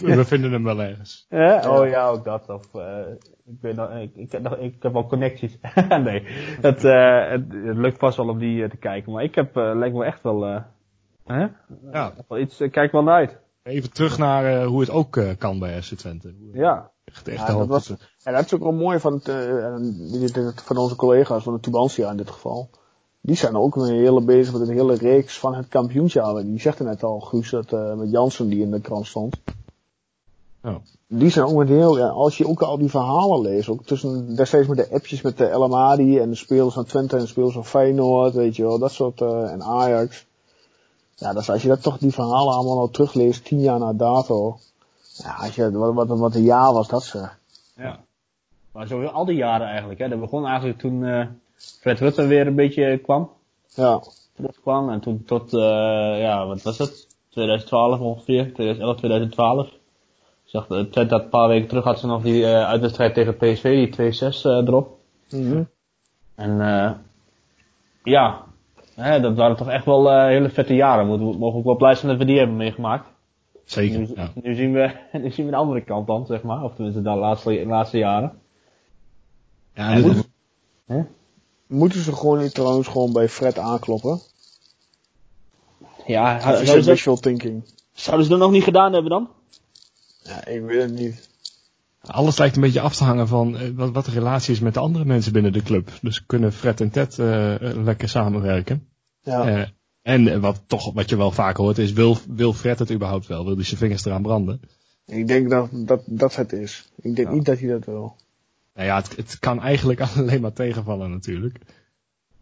[SPEAKER 3] We vinden hem wel ergens.
[SPEAKER 2] Oh ja, ook dat. Of, uh, ik, ben, ik, ik, heb, ik heb wel connecties. nee, het, uh, het, het, lukt vast wel om die uh, te kijken. Maar ik heb, lijkt me echt wel, hè? Ja. wel iets, kijk wel naar uit.
[SPEAKER 3] Even terug naar hoe het ook kan bij FC Twente.
[SPEAKER 1] Ja. Echt, echt ja, dat was, en dat is ook wel mooi van, het, van onze collega's, van de Tubantia in dit geval. Die zijn ook weer heel bezig met een hele reeks van het kampioenschap. Die zegt er net al, Guus, dat, uh, met Jansen die in de krant stond.
[SPEAKER 3] Oh.
[SPEAKER 1] Die zijn ook met heel, ja, als je ook al die verhalen leest, ook tussen destijds met de appjes met de LMADI en de spelers van Twente en de spelers van Feyenoord, weet je wel, dat soort, uh, en Ajax. Ja, dus als je dat toch die verhalen allemaal nog terugleest, tien jaar na dato. Ja, als je, wat, wat, wat een jaar was dat zeg.
[SPEAKER 2] Ja. Maar zo al die jaren eigenlijk, hè. Dat begon eigenlijk toen uh, Fred Rutte weer een beetje kwam.
[SPEAKER 1] Ja.
[SPEAKER 2] Terugkwam en toen tot, uh, ja, wat was het? 2012 ongeveer, 2011, 2012. Ik zag uh, dat een paar weken terug had ze nog die uh, uitwedstrijd tegen PSV, die 2-6 uh, erop.
[SPEAKER 1] Mm -hmm.
[SPEAKER 2] En ja, hè, dat waren toch echt wel uh, hele vette jaren. We mogen ook wel blij zijn dat we die hebben meegemaakt.
[SPEAKER 3] Zeker,
[SPEAKER 2] nu,
[SPEAKER 3] ja.
[SPEAKER 2] nu, zien we, nu zien we de andere kant dan, zeg maar. Of tenminste de laatste, laatste jaren.
[SPEAKER 3] Ja, en?
[SPEAKER 1] Moeten ze gewoon trouwens gewoon bij Fred aankloppen?
[SPEAKER 2] Ja,
[SPEAKER 1] Of is wishful thinking?
[SPEAKER 2] zouden ze dat nog niet gedaan hebben dan?
[SPEAKER 1] Ja, ik weet het niet.
[SPEAKER 3] alles lijkt een beetje af te hangen van uh, wat, wat de relatie is met de andere mensen binnen de club. Dus kunnen Fred en Ted uh, lekker samenwerken.
[SPEAKER 1] Ja.
[SPEAKER 3] Uh, en wat, toch, wat je wel vaak hoort is, wil, wil Fred het überhaupt wel? Wil hij zijn vingers eraan branden?
[SPEAKER 1] Ik denk dat dat, dat het is. Ik denk
[SPEAKER 3] Ja.
[SPEAKER 1] niet dat hij dat wil.
[SPEAKER 3] Nou ja, het, het kan eigenlijk alleen maar tegenvallen natuurlijk.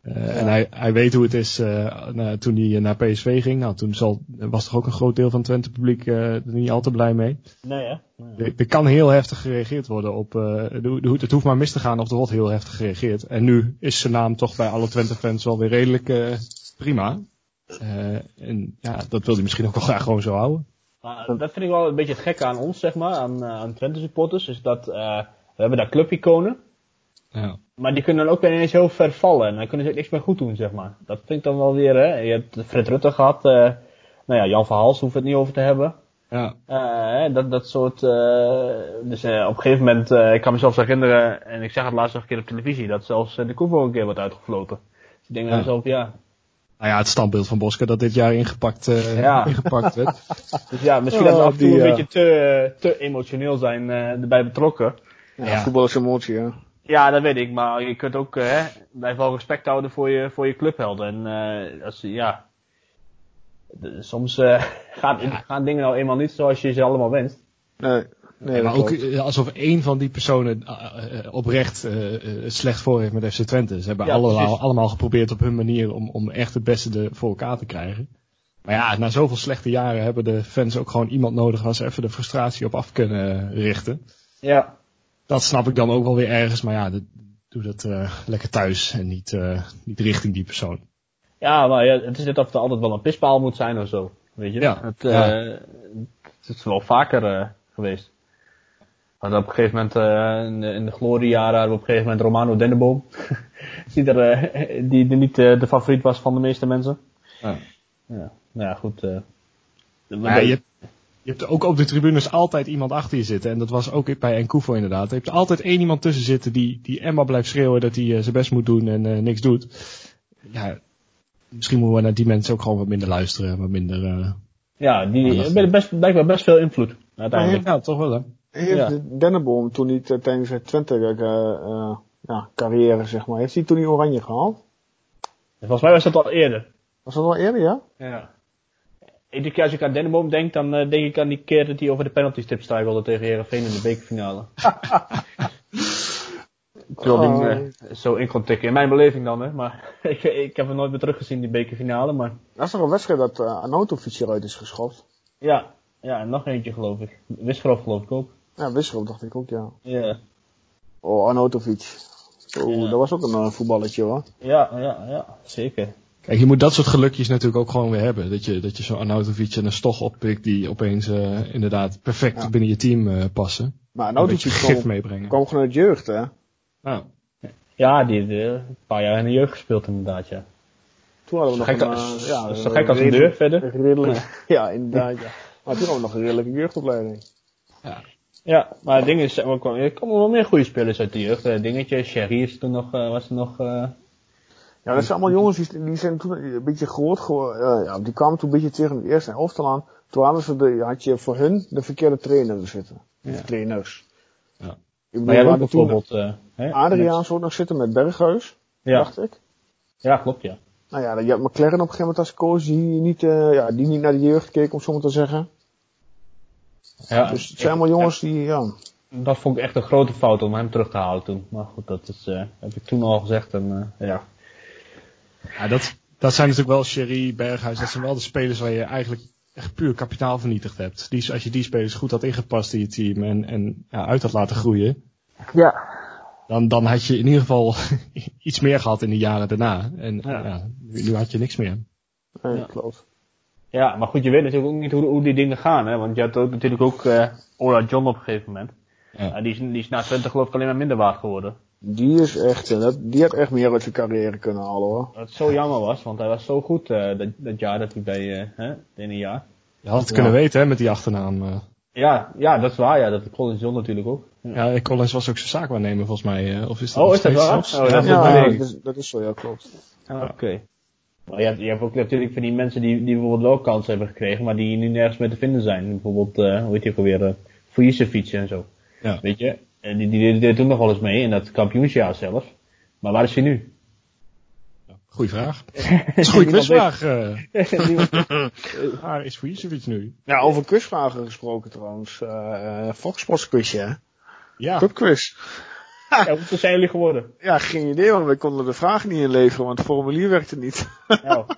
[SPEAKER 3] Uh, En hij, hij weet hoe het is uh, nou, toen hij naar PSV ging. Nou, toen zal, was toch ook een groot deel van het Twente publiek uh, er niet al te blij mee.
[SPEAKER 2] Nee, hè? Nee.
[SPEAKER 3] Er, kan heel heftig gereageerd worden op, het hoeft maar mis te gaan of er wordt heel heftig gereageerd. En nu is zijn naam toch bij alle Twente fans wel weer redelijk prima. En ja, dat wil hij misschien ook wel graag gewoon zo houden.
[SPEAKER 2] Maar dat vind ik wel een beetje het gekke aan ons, zeg maar, aan, aan Twente supporters, is dat we hebben daar clubiconen.
[SPEAKER 3] Ja.
[SPEAKER 2] Maar die kunnen dan ook weer ineens heel ver vallen en dan kunnen ze niks meer goed doen, zeg maar. Dat vind ik dan wel weer, hè. Je hebt Fred Rutte gehad, uh, nou ja, Jan Verhals hoeft het niet over te hebben.
[SPEAKER 3] Ja.
[SPEAKER 2] Uh, dat, dat soort, uh, dus op een gegeven moment, ik kan mezelf herinneren, en ik zeg het laatst nog een keer op televisie, dat zelfs de Koevo een keer wordt uitgefloten. Dus ik denk
[SPEAKER 3] Ja.
[SPEAKER 2] mezelf, ja.
[SPEAKER 3] Nou ja, het standbeeld van Bosker dat dit jaar ingepakt, uh,
[SPEAKER 2] Ja.
[SPEAKER 3] ingepakt werd.
[SPEAKER 2] Dus ja, misschien
[SPEAKER 1] Oh,
[SPEAKER 2] dat we af en toe
[SPEAKER 1] die,
[SPEAKER 2] een beetje te, te emotioneel zijn uh, erbij betrokken.
[SPEAKER 1] Ja,
[SPEAKER 3] Ja.
[SPEAKER 1] voetbal is emotie, ja.
[SPEAKER 2] Ja, dat weet ik, maar je kunt ook, hè, blijf wel respect houden voor je, voor je clubhelden. En, uh, als, ja, soms uh, gaan, gaan dingen nou eenmaal niet zoals je ze allemaal wenst.
[SPEAKER 1] Nee, nee
[SPEAKER 3] maar ook
[SPEAKER 1] klopt.
[SPEAKER 3] alsof één van die personen oprecht uh, uh, slecht voor heeft met FC Twente. Ze hebben
[SPEAKER 2] Ja,
[SPEAKER 3] allemaal, allemaal geprobeerd op hun manier om, om echt het beste de, voor elkaar te krijgen. Maar ja, na zoveel slechte jaren hebben de fans ook gewoon iemand nodig waar ze even de frustratie op af kunnen richten.
[SPEAKER 2] Ja.
[SPEAKER 3] Dat snap ik dan ook wel weer ergens, maar ja, dat, doe dat uh, lekker thuis en niet, uh, niet richting die persoon.
[SPEAKER 2] Ja, maar ja, het is net of er altijd wel een pispaal moet zijn of zo. Weet je?
[SPEAKER 3] Ja.
[SPEAKER 2] Het, uh,
[SPEAKER 3] Ja.
[SPEAKER 2] het is wel vaker uh, geweest. We hadden op een gegeven moment, uh, in, de, in de gloriejaren, hadden we op een gegeven moment Romano Denneboom. die, er, uh, die, die niet uh, de favoriet was van de meeste mensen.
[SPEAKER 3] Ja.
[SPEAKER 2] Ja, nou ja, goed. Uh,
[SPEAKER 3] Maar je, je hebt ook op de tribunes altijd iemand achter je zitten. En dat was ook bij Enkufo inderdaad. Je hebt er altijd één iemand tussen zitten die, die Emma blijft schreeuwen dat hij uh, zijn best moet doen en uh, niks doet. Ja, misschien moeten we naar die mensen ook gewoon wat minder luisteren. Wat minder... Uh,
[SPEAKER 2] ja, die hebben best, blijkbaar best veel invloed. Uiteindelijk.
[SPEAKER 3] Ja, toch wel hè.
[SPEAKER 1] Heeft
[SPEAKER 2] Ja.
[SPEAKER 1] Denneboom toen hij uh, tijdens zijn Twente uh, ja, carrière, zeg maar, heeft hij toen die oranje gehaald?
[SPEAKER 2] Volgens mij was dat al eerder.
[SPEAKER 1] Was dat al eerder, ja?
[SPEAKER 2] Ja. Iedere keer als ik aan Denneboom denk, dan uh, denk ik aan die keer dat hij over de penalty stip struikelde tegen Herenveen in de bekerfinale. ik wil
[SPEAKER 1] Oh.
[SPEAKER 2] die uh, zo in kon tikken. In mijn beleving dan, hè. Maar ik, ik heb hem nooit meer teruggezien, die bekerfinale. Maar
[SPEAKER 1] Dat is toch een wedstrijd dat uh, Anotovic eruit is geschopt?
[SPEAKER 2] ja, ja, en nog eentje geloof ik. Wisgerov geloof ik ook.
[SPEAKER 1] Ja, Wisserop dacht ik ook, ja.
[SPEAKER 2] Ja,
[SPEAKER 1] Oh, Anotovic. Oeh,
[SPEAKER 2] Ja.
[SPEAKER 1] dat was ook een uh, voetballetje hoor.
[SPEAKER 2] ja, ja, ja zeker.
[SPEAKER 3] Kijk, je moet dat soort gelukjes natuurlijk ook gewoon weer hebben. Dat je, dat je zo'n Arnautovic en een Stoch oppikt die opeens uh, inderdaad perfect
[SPEAKER 1] Ja.
[SPEAKER 3] binnen je team uh, passen.
[SPEAKER 1] Maar Anotovic
[SPEAKER 3] gif
[SPEAKER 1] kwam,
[SPEAKER 3] meebrengen.
[SPEAKER 1] kwam gewoon uit jeugd, hè?
[SPEAKER 3] Nou,
[SPEAKER 2] Ja, die heeft uh, een paar jaar in de jeugd gespeeld inderdaad, ja.
[SPEAKER 1] Toen hadden we
[SPEAKER 2] Zo
[SPEAKER 1] nog
[SPEAKER 2] gek
[SPEAKER 1] een,
[SPEAKER 2] als-
[SPEAKER 1] ja,
[SPEAKER 2] dat is zo gek als een deur verder.
[SPEAKER 1] redelijk- ja, inderdaad, ja. Maar toen hadden we nog een redelijke jeugdopleiding.
[SPEAKER 2] Ja, maar het ding is, er komen er komen wel meer goede spelers uit de jeugd. Dingetje, Sherry is toen nog, was er nog, uh,
[SPEAKER 1] Ja, dat zijn allemaal jongens die, die zijn toen een beetje groot geworden. Uh, ja, die kwamen toen een beetje tegen het eerste elftal aan. Toen hadden ze de, had je voor hun de verkeerde trainer zitten.
[SPEAKER 2] Ja.
[SPEAKER 1] Of trainers.
[SPEAKER 3] Ja.
[SPEAKER 1] Ik bedoel,
[SPEAKER 2] maar jij ook
[SPEAKER 1] toen
[SPEAKER 2] bijvoorbeeld, uh, hè,
[SPEAKER 1] Adriaan zou nog zitten met Berghuis,
[SPEAKER 2] Ja,
[SPEAKER 1] dacht ik.
[SPEAKER 2] ja, klopt, ja.
[SPEAKER 1] Nou ja, je had McLaren op een gegeven moment als coach die niet, uh, ja, die niet naar de jeugd keek, om zo maar te zeggen. Ja, dus het zijn allemaal jongens die, ja.
[SPEAKER 2] Dat vond ik echt een grote fout om hem terug te halen toen. Maar goed, dat is, uh, heb ik toen al gezegd en ja.
[SPEAKER 3] Ja, dat, dat zijn natuurlijk wel Sherry, Berghuis, dat zijn wel de spelers waar je eigenlijk echt puur kapitaal vernietigd hebt. Die, als je die spelers goed had ingepast in je team en, en ja, uit had laten groeien.
[SPEAKER 1] Ja.
[SPEAKER 3] Dan, dan had je in ieder geval iets meer gehad in de jaren daarna. En ja. ja nu, nu, had je niks meer.
[SPEAKER 1] Nee, ja. klopt.
[SPEAKER 2] Ja, maar goed, je weet natuurlijk ook niet hoe, hoe die dingen gaan. Hè? Want je had ook, natuurlijk ook uh, Ola John op een gegeven moment. Ja. Uh, die, is, die is na 20 geloof ik alleen maar minder waard geworden.
[SPEAKER 1] Die is echt, dat, die had echt meer uit zijn carrière kunnen halen hoor.
[SPEAKER 2] Wat zo jammer was, want hij was zo goed uh, dat, dat jaar dat hij bij, uh, hè, in een jaar.
[SPEAKER 3] Je had het ja. kunnen weten hè, met die achternaam. Uh.
[SPEAKER 2] Ja, ja, dat is waar, ja. Dat Collins John natuurlijk ook.
[SPEAKER 3] Ja, ja Collins was ook zijn zaakwaarnemer volgens mij. of is
[SPEAKER 2] dat oh, is dat waar?
[SPEAKER 1] Oh, ja, ja, dat, is, dat is zo, ja, klopt.
[SPEAKER 2] Ah, Oké. Okay. Maar je hebt, je hebt ook natuurlijk van die mensen die, die bijvoorbeeld wel kansen hebben gekregen, maar die nu nergens meer te vinden zijn. Bijvoorbeeld, uh, hoe heet je ook alweer, uh, fietsen en zo.
[SPEAKER 3] Ja.
[SPEAKER 2] Weet je? En die, die deed toen nog wel eens mee in dat kampioensjaar zelf. Maar waar is hij nu?
[SPEAKER 3] Goeie vraag. Dat is een goede quizvraag. Uh. Waar is Vujicevic nu?
[SPEAKER 1] Ja, over quizvragen gesproken trouwens. Uh, Fox Sports quizje, hè?
[SPEAKER 3] Ja.
[SPEAKER 1] Pubquiz.
[SPEAKER 2] Ja, hoeveel zijn jullie geworden?
[SPEAKER 1] Ja, geen idee, want we konden de vragen niet inleveren, want het formulier werkte niet.
[SPEAKER 2] Ja.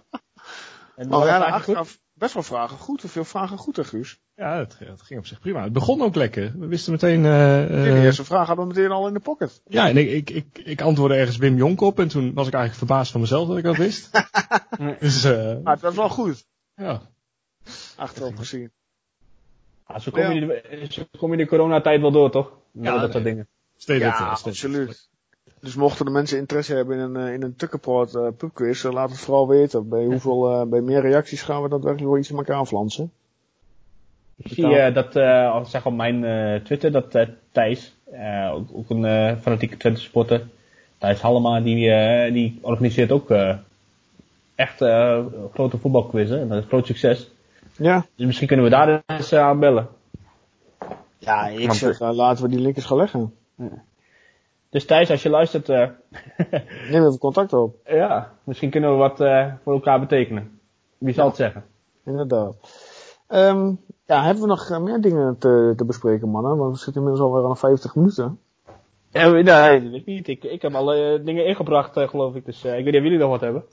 [SPEAKER 1] En maar ja, achteraf best wel vragen goed, veel vragen goed, hè, Guus?
[SPEAKER 3] Ja, het, het, ging op zich prima. Het begon ook lekker. We wisten meteen... Uh,
[SPEAKER 1] de eerste vraag hadden we meteen al in de pocket.
[SPEAKER 3] Ja, en ik, ik, ik, ik antwoordde ergens Wim Jonk op en toen was ik eigenlijk verbaasd van mezelf dat ik dat wist. dus, uh,
[SPEAKER 1] maar het was wel goed.
[SPEAKER 3] Ja.
[SPEAKER 1] Achterop gezien.
[SPEAKER 2] Ja, zo kom, ja. je de, zo kom je de coronatijd wel door, toch?
[SPEAKER 3] Ja,
[SPEAKER 2] dat soort dingen.
[SPEAKER 3] Steeds
[SPEAKER 1] ja, absoluut. Dus mochten de mensen interesse hebben in een, in een Tukkenpoort uh, pubquiz, uh, laat het vooral weten. Bij hoeveel, uh, bij meer reacties gaan we daadwerkelijk wel iets in elkaar flansen.
[SPEAKER 2] Ik zie uh, dat, uh, zeg op mijn uh, Twitter, dat uh, Thijs, ook, ook een fanatieke Twente supporter, Thijs Hallema, die, die organiseert ook echt grote voetbalquizzen. En dat is groot succes.
[SPEAKER 1] Ja.
[SPEAKER 2] Dus misschien kunnen we daar eens aan bellen.
[SPEAKER 1] Ja, ik zeg, laten we die linkjes gaan leggen.
[SPEAKER 2] Ja. Dus Thijs, als je luistert... Uh,
[SPEAKER 1] Neem even contact op.
[SPEAKER 2] Ja, misschien kunnen we wat uh, voor elkaar betekenen. Wie zal ja. het zeggen?
[SPEAKER 1] Inderdaad. Um, ja, hebben we nog meer dingen te, te bespreken, mannen? Want we zitten inmiddels alweer aan 50 minuten.
[SPEAKER 2] Ja, nee, dat weet ik niet. Ik, ik heb alle uh, dingen ingebracht, uh, geloof ik. Dus uh, ik weet niet of jullie nog wat hebben.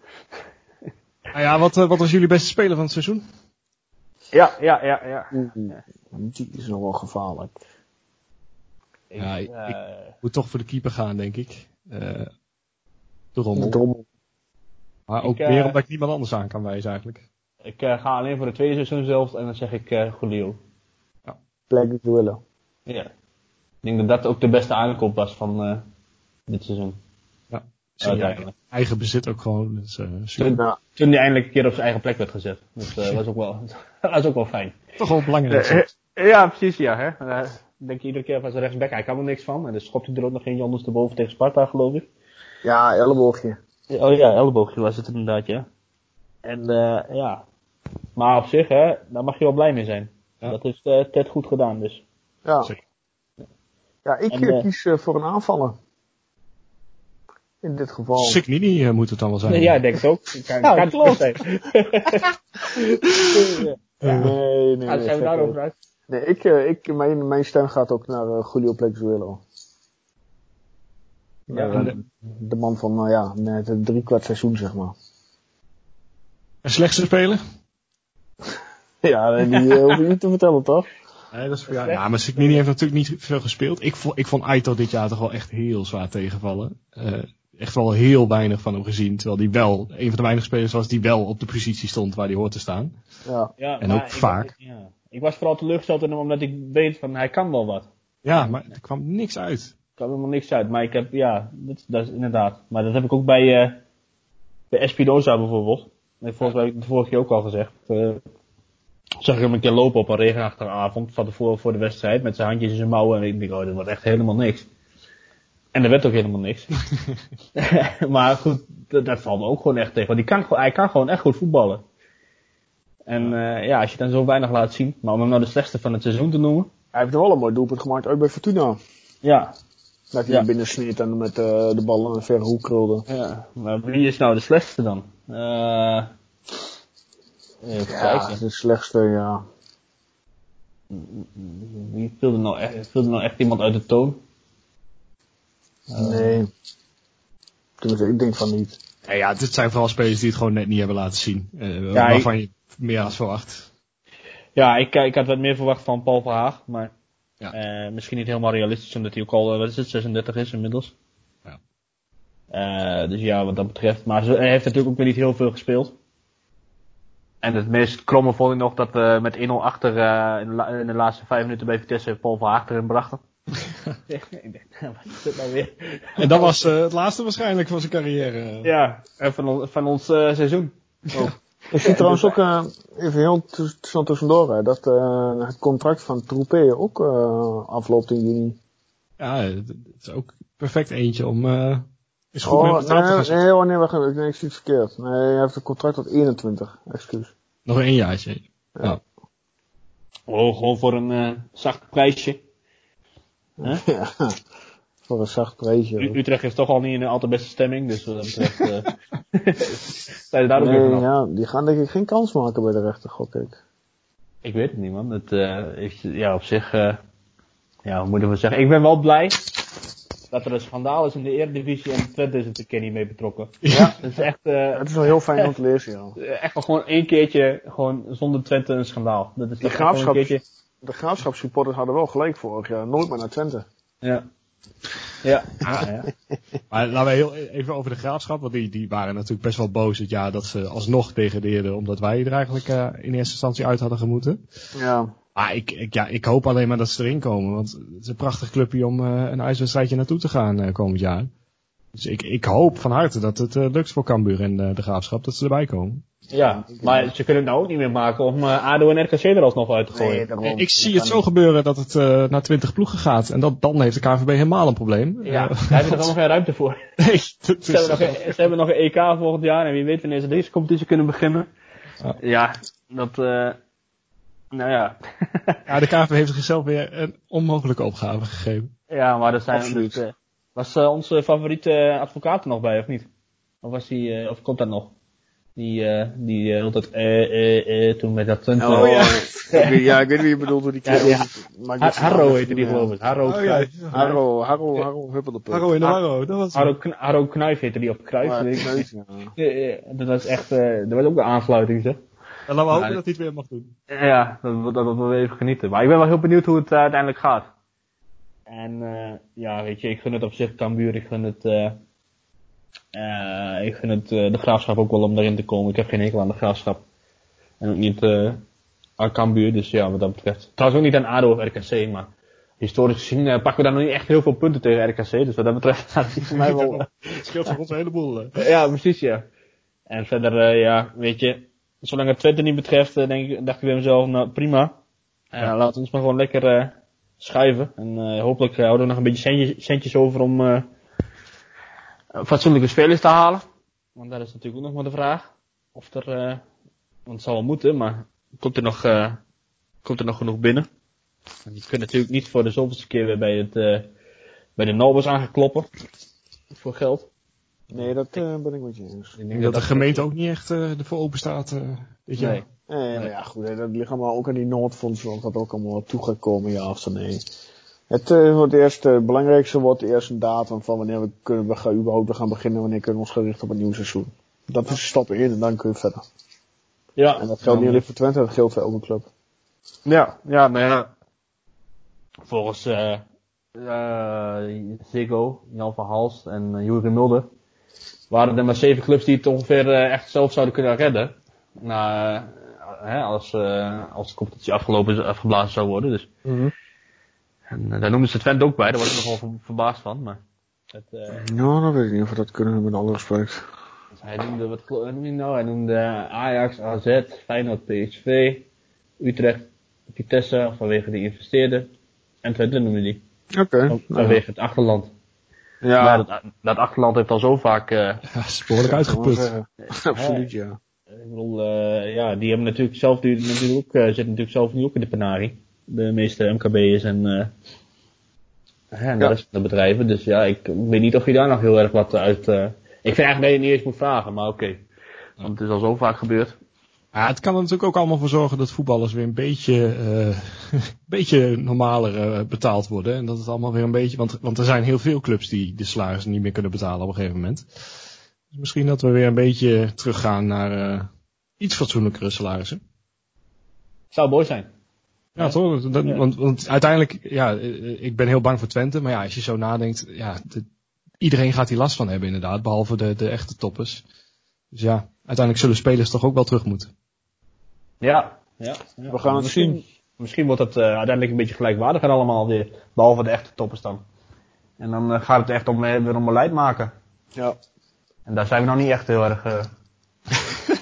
[SPEAKER 3] nou ja, wat, wat was jullie beste speler van het seizoen?
[SPEAKER 2] Ja, ja, ja, ja.
[SPEAKER 1] Die is nog wel gevaarlijk.
[SPEAKER 3] Ja, ik, ik, moet toch voor de keeper gaan, denk ik. Uh, de rommel.
[SPEAKER 1] De rommel.
[SPEAKER 3] Maar ook ik, meer omdat ik niemand anders aan kan wijzen eigenlijk.
[SPEAKER 2] Ik uh, ga alleen voor de tweede seizoen zelf en dan zeg ik uh, Julio.
[SPEAKER 1] Ja. Plek willen.
[SPEAKER 2] Ja. Ik denk dat dat ook de beste aankoop was van uh, dit seizoen.
[SPEAKER 3] Ja. Eigen, eigen bezit ook gewoon. Dus,
[SPEAKER 2] toen, ja. toen hij eindelijk een keer op zijn eigen plek werd gezet. Dat was, ook wel, was ook wel fijn.
[SPEAKER 3] Toch wel belangrijk.
[SPEAKER 2] ja, precies ja. Hè? Denk je iedere keer van zijn rechtsback, hij kan er niks van. En dan schopt hij er ook nog geen ondersteboven tegen Sparta, geloof ik.
[SPEAKER 1] Ja, elleboogje.
[SPEAKER 2] Oh ja, elleboogje was het inderdaad, ja. En uh, ja, maar op zich, hè, daar mag je wel blij mee zijn. Ja. Dat heeft uh, Ted goed gedaan, dus.
[SPEAKER 1] Ja. Ja, ik en, uh, kies uh, voor een aanvaller. In dit geval.
[SPEAKER 3] Signini uh, moet het dan wel zijn.
[SPEAKER 2] Nee, ja, ik denk het ook. Ik kan,
[SPEAKER 1] ja,
[SPEAKER 2] kan
[SPEAKER 1] klopt.
[SPEAKER 2] zijn.
[SPEAKER 1] ja. Nee, nee,
[SPEAKER 2] ah,
[SPEAKER 1] nee.
[SPEAKER 2] zijn we daarover uit?
[SPEAKER 1] Nee, ik, uh, ik, mijn, mijn stem gaat ook naar uh, Julio Plexuelo. Ja, uh, de, de, man van, nou ja, net een drie kwart seizoen, zeg maar.
[SPEAKER 3] Een slechtste speler?
[SPEAKER 1] ja, die hoef je niet te vertellen, toch?
[SPEAKER 3] Nee, dat is voor jou. Ja, maar Signini heeft natuurlijk niet veel gespeeld. Ik vond, ik vond Aito dit jaar toch wel echt heel zwaar tegenvallen. echt wel heel weinig van hem gezien. Terwijl hij wel een van de weinige spelers was die wel op de positie stond waar hij hoort te staan.
[SPEAKER 1] Ja.
[SPEAKER 2] ja
[SPEAKER 3] en ook vaak.
[SPEAKER 2] Ik, ja. Ik was vooral teleurgesteld in hem omdat ik weet van hij kan wel wat.
[SPEAKER 3] Ja, maar er kwam niks uit.
[SPEAKER 2] Er kwam helemaal niks uit. Maar ik heb, ja, dat, dat is inderdaad. Maar dat heb ik ook bij, uh, bij Espinoza bijvoorbeeld. En volgens mij heb ik het vorige keer ook al gezegd. Uh, zag ik hem een keer lopen op een regenachtige avond van tevoren voor de wedstrijd met zijn handjes in zijn mouwen. En ik denk, oh, dat wordt echt helemaal niks. En er werd ook helemaal niks. maar goed, dat, dat valt me ook gewoon echt tegen. Want die kan, hij kan gewoon echt goed voetballen. En uh, ja, als je dan zo weinig laat zien, maar om hem nou de slechtste van het seizoen te noemen.
[SPEAKER 1] Hij heeft wel een mooi doelpunt gemaakt, ook bij Fortuna.
[SPEAKER 2] Ja.
[SPEAKER 1] Dat hij ja. binnen sneed en met uh, de bal in een verre hoek krulde.
[SPEAKER 2] Ja, maar wie is nou de slechtste dan? Eh even
[SPEAKER 1] Ja,
[SPEAKER 2] kijken.
[SPEAKER 1] de slechtste, ja.
[SPEAKER 2] Wie viel er nou echt, viel er nou echt iemand uit de toon?
[SPEAKER 1] Nee. Tenminste, ik denk van niet.
[SPEAKER 3] Ja, ja, dit zijn vooral spelers die het gewoon net niet hebben laten zien. Eh,
[SPEAKER 2] Ja,
[SPEAKER 3] waarvan je meer had verwacht.
[SPEAKER 2] Ja, ik, ik had wat meer verwacht van Paul Verhaag, maar
[SPEAKER 3] Ja.
[SPEAKER 2] eh, misschien niet helemaal realistisch, omdat hij ook al, eh, wat is het, 36 is inmiddels.
[SPEAKER 3] Ja.
[SPEAKER 2] Eh, dus ja, wat dat betreft. Maar ze- hij heeft natuurlijk ook weer niet heel veel gespeeld. En het meest kromme vond ik nog dat we met 1-0 achter eh, in, de in de laatste vijf minuten bij Vitesse Paul Verhaag erin brachten. ik denk, wat is dit nou weer?
[SPEAKER 3] En dat was eh, het laatste waarschijnlijk van zijn carrière.
[SPEAKER 2] Ja, en van, on- van ons eh, seizoen.
[SPEAKER 1] Ik zie trouwens ook, eh, even heel snel tussendoor, hè, dat eh, het contract van Troepé ook eh, afloopt in juni.
[SPEAKER 3] Ja, het is ook perfect eentje om eh is goed
[SPEAKER 1] Oh,
[SPEAKER 3] mee
[SPEAKER 1] nee,
[SPEAKER 3] te gaan
[SPEAKER 1] nee, oh, nee, wacht even, nee, ik zie het verkeerd. Nee, hij heeft een contract tot 21, excuus.
[SPEAKER 3] Nog een jaartje.
[SPEAKER 1] Ja.
[SPEAKER 2] Oh, gewoon voor een zacht prijsje. Huh?
[SPEAKER 1] Ja, voor een zacht prijsje.
[SPEAKER 2] U-
[SPEAKER 1] hoor.
[SPEAKER 2] Utrecht is toch al niet in de al te beste stemming, dus wat dat betreft eh zijn ze daar ook weer
[SPEAKER 1] Nee,
[SPEAKER 2] vanaf.
[SPEAKER 1] ja, die gaan denk ik geen kans maken bij de rechter, gok ik.
[SPEAKER 2] Ik weet het niet man. Het, eh, ik, ja, op zich, eh, ja, hoe moeten we zeggen. Ik ben wel blij dat er een schandaal is in de Eredivisie en Twente is er een niet mee betrokken.
[SPEAKER 1] Ja.
[SPEAKER 2] Het is echt, eh,
[SPEAKER 1] Het is wel heel fijn om te lezen, ja.
[SPEAKER 2] echt wel gewoon één keertje, gewoon zonder Twente een schandaal. Dat is
[SPEAKER 1] De
[SPEAKER 2] een
[SPEAKER 1] graafschap,
[SPEAKER 2] keertje.
[SPEAKER 1] de graafschapssupporters hadden wel gelijk vorig jaar. Nooit meer naar Twente.
[SPEAKER 2] Ja. Ja. ja.
[SPEAKER 3] Maar laten we heel even over de graafschap, want die, die waren natuurlijk best wel boos het jaar dat ze alsnog degradeerden, omdat wij er eigenlijk eh, in eerste instantie uit hadden gemoeten.
[SPEAKER 1] Ja.
[SPEAKER 3] Maar ik, ik, ja, ik hoop alleen maar dat ze erin komen, want het is een prachtig clubje om eh, een uitwedstrijdje naartoe te gaan eh, komend jaar. Dus ik, ik hoop van harte dat het eh, lukt voor Cambuur en eh, de graafschap, dat ze erbij komen.
[SPEAKER 2] Ja, maar ze kunnen het nou ook niet meer maken om eh, ADO en RKC er alsnog uit te gooien.
[SPEAKER 1] daarom.
[SPEAKER 3] ik zie het zo gebeuren dat het eh, naar 20 ploegen gaat en dat, dan heeft de KVB helemaal een probleem.
[SPEAKER 2] Ja,
[SPEAKER 3] Eh,
[SPEAKER 2] daar hebben we er nog geen ruimte voor.
[SPEAKER 3] nee, dat
[SPEAKER 2] Ze
[SPEAKER 3] is-
[SPEAKER 2] hebben, nog een, ze hebben nog een EK volgend jaar en wie weet wanneer ze deze competitie kunnen beginnen.
[SPEAKER 3] Ja.
[SPEAKER 2] Ja, dat, eh nou ja.
[SPEAKER 3] ja, de KVB heeft zichzelf weer een onmogelijke opgave gegeven.
[SPEAKER 2] ja, maar dat zijn
[SPEAKER 1] Absoluut.
[SPEAKER 2] dus, eh, was eh, onze favoriete advocaat er nog bij, of niet? Of was die, eh, of komt dat nog? Die, eh die eh, altijd, eh, eh, eh, toen met dat Twente.
[SPEAKER 1] Oh ja. ik weet, ja, ik weet wie je bedoelt, hoe die
[SPEAKER 2] Ja,
[SPEAKER 1] kerel.
[SPEAKER 2] ja.
[SPEAKER 1] Zijn
[SPEAKER 2] Harro heette die geloof ik. Harro,
[SPEAKER 3] Oh ja.
[SPEAKER 1] Harro, Harro, Harro, Huppeldepunt.
[SPEAKER 3] Harro in de Harro, dat was
[SPEAKER 2] Harro, Kn- Harro Knuif heette die op
[SPEAKER 1] ik
[SPEAKER 2] ik.
[SPEAKER 1] weet, ja.
[SPEAKER 2] Ja, ja, dat was echt, eh dat was ook de aansluiting zeg.
[SPEAKER 3] En laten we hopen
[SPEAKER 2] Ja,
[SPEAKER 3] dat hij het weer mag doen.
[SPEAKER 2] Ja, dat, dat, dat we even genieten. Maar ik ben wel heel benieuwd hoe het eh, uiteindelijk gaat. En eh, ja, weet je, ik gun het op zich Cambuur, ik gun het, eh eh, ik gun het de graafschap ook wel om daarin te komen. Ik heb geen hekel aan de graafschap. En ook niet aan Cambuur, dus ja, wat dat betreft. Trouwens ook niet aan ADO of RKC, maar historisch gezien pakken we daar nog niet echt heel veel punten tegen RKC. Dus wat dat betreft staat het voor mij wel...
[SPEAKER 3] Het scheelt voor ons een heleboel.
[SPEAKER 2] ja, precies, ja. En verder, eh, ja, weet je, zolang het Twente niet betreft, denk ik, dacht ik bij mezelf, nou prima.
[SPEAKER 3] Ja.
[SPEAKER 2] Laat ons maar gewoon lekker schuiven. En eh, hopelijk eh, houden we nog een beetje centjes, centjes over om eh, fatsoenlijke spelers te halen. Want dat is natuurlijk ook nog maar de vraag. Of er, eh, want het zal wel moeten, maar komt er nog, eh, komt er nog genoeg binnen? En je kunt natuurlijk niet voor de zoveelste keer weer bij, het, eh, bij de Nobels aangekloppen. Voor geld.
[SPEAKER 1] Nee, dat eh, ben ik met je eens.
[SPEAKER 2] Ik
[SPEAKER 3] denk dat de gemeente ook niet echt eh, ervoor open staat eh, dit jaar.
[SPEAKER 2] Nee.
[SPEAKER 1] Nee, maar ja, goed, hè, dat ligt allemaal ook aan die Noordfonds, of dat ook allemaal toe gaat komen, ja of nee. Het eh, wordt eerst, eh, het belangrijkste wordt eerst een datum van wanneer we kunnen we gaan, überhaupt gaan beginnen, wanneer kunnen we ons gericht op een nieuw seizoen. Dat is stap 1 en dan kun je verder.
[SPEAKER 2] Ja.
[SPEAKER 1] En dat geldt niet alleen voor Twente, dat geldt voor elke club.
[SPEAKER 2] Ja, ja, maar ja. Volgens eh eh Ziggo, Jan van Hals en uh, Juri Mulder waren er maar zeven clubs die het ongeveer eh, echt zelf zouden kunnen redden. Nou, eh, hè, als, eh, als de competitie afgelopen is, afgeblazen zou worden. Dus. En eh, daar noemden ze Twente ook bij, daar was ik nogal ver- verbaasd van. Maar het, eh,
[SPEAKER 1] Nou, dan weet ik niet of we dat kunnen, met alle respect.
[SPEAKER 2] dus hij noemde, wat noemde hij nou? Hij noemde Ajax, AZ, Feyenoord, PSV, Utrecht, Vitesse vanwege de investeerder. En Twente noemde hij.
[SPEAKER 1] Oké. Nou,
[SPEAKER 2] vanwege het achterland.
[SPEAKER 1] ja,
[SPEAKER 2] Maar dat, dat achterland heeft al zo vaak, eh,
[SPEAKER 3] Ja, is behoorlijk
[SPEAKER 1] dat wel
[SPEAKER 3] uitgeput.
[SPEAKER 1] Absoluut, ja.
[SPEAKER 2] Ik bedoel, eh, ja, die hebben natuurlijk zelf, die natuurlijk ook, eh, zitten natuurlijk zelf nu ook in de penarie. De meeste MKB'ers en, eh en de
[SPEAKER 1] Ja.
[SPEAKER 2] rest van de bedrijven. Dus ja, ik weet niet of je daar nog heel erg wat uit, eh ik vind eigenlijk dat je het niet eens moet vragen, maar oké. Want het is al zo vaak gebeurd.
[SPEAKER 3] Ja, het kan er natuurlijk ook allemaal voor zorgen dat voetballers weer een beetje, eh beetje normaler betaald worden. En dat het allemaal weer een beetje, want, want er zijn heel veel clubs die de salarissen niet meer kunnen betalen op een gegeven moment. Dus misschien dat we weer een beetje teruggaan naar eh, iets fatsoenlijkere salarissen.
[SPEAKER 2] Zou mooi zijn.
[SPEAKER 3] Ja, toch? Dat-
[SPEAKER 2] Ja.
[SPEAKER 3] Want, want uiteindelijk, ja, eh, ik ben heel bang voor Twente. Maar ja, als je zo nadenkt, ja, de- iedereen gaat hier last van hebben inderdaad. Behalve de, de echte toppers. Dus ja, uiteindelijk zullen spelers toch ook wel terug moeten.
[SPEAKER 2] Ja. ja,
[SPEAKER 1] We gaan het
[SPEAKER 2] misschien,
[SPEAKER 1] zien.
[SPEAKER 2] Misschien wordt het eh, uiteindelijk een beetje gelijkwaardiger allemaal weer. Behalve de echte toppers dan. En dan eh, gaat het echt om, eh, weer om beleid maken.
[SPEAKER 1] Ja,
[SPEAKER 2] En daar zijn we nog niet echt heel erg eh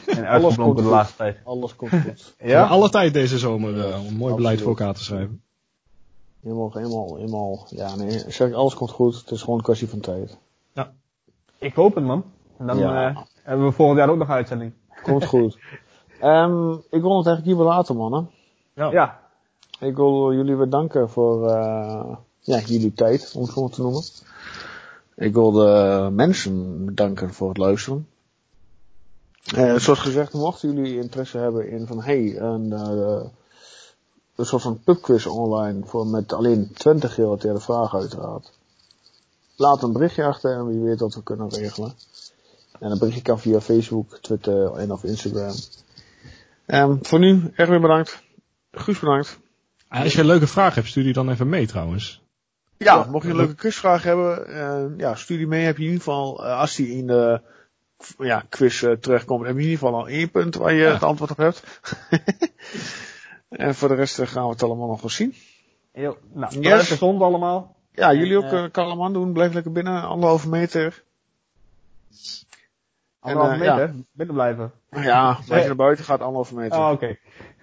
[SPEAKER 2] in uitgeblonken de laatste tijd.
[SPEAKER 1] alles komt goed.
[SPEAKER 3] We hebben alle tijd deze zomer eh, om mooi beleid voor elkaar te schrijven.
[SPEAKER 1] Helemaal, helemaal, helemaal. Ja, nee, ik zeg alles komt goed. Het is gewoon een kwestie van tijd.
[SPEAKER 2] Ik hoop het man. En dan
[SPEAKER 1] Ja.
[SPEAKER 2] eh, hebben we volgend jaar ook nog uitzending.
[SPEAKER 1] Komt goed. Ehm, ik wil het eigenlijk hier wel laten, mannen.
[SPEAKER 2] Ja.
[SPEAKER 1] Ik wil jullie weer danken voor eh, ja, jullie tijd, om het zo te noemen. Ik wil de mensen bedanken voor het luisteren. Eh, zoals gezegd, mochten jullie interesse hebben in van hey, een, eh, een soort van pubquiz online voor met alleen 20 gerelateerde vragen uiteraard. Laat een berichtje achter en wie weet wat we kunnen regelen. En een berichtje kan via Facebook, Twitter en of Instagram. Ehm, voor nu, Erwin bedankt. Guus bedankt.
[SPEAKER 3] Als je een leuke vraag hebt, stuur die dan even mee trouwens.
[SPEAKER 1] Ja, mocht je een leuke quizvraag hebben, eh, ja, stuur die mee. Heb je in ieder geval, eh, als die in de ja, quiz eh, terechtkomt, heb je in ieder geval al één punt waar je
[SPEAKER 3] Ja.
[SPEAKER 1] het antwoord op hebt. en voor de rest eh, gaan we het allemaal nog wel zien.
[SPEAKER 2] Heel, nou,
[SPEAKER 1] Yes.
[SPEAKER 2] blijf gezond allemaal.
[SPEAKER 1] Ja, jullie ook
[SPEAKER 2] Eh.
[SPEAKER 1] uh, kalm aan doen. Blijf lekker binnen, anderhalve meter.
[SPEAKER 2] Anderhalve
[SPEAKER 1] eh, ja.
[SPEAKER 2] meter, binnen blijven.
[SPEAKER 1] Ja, als je naar buiten gaat, anderhalve meter.
[SPEAKER 2] Oh, oké.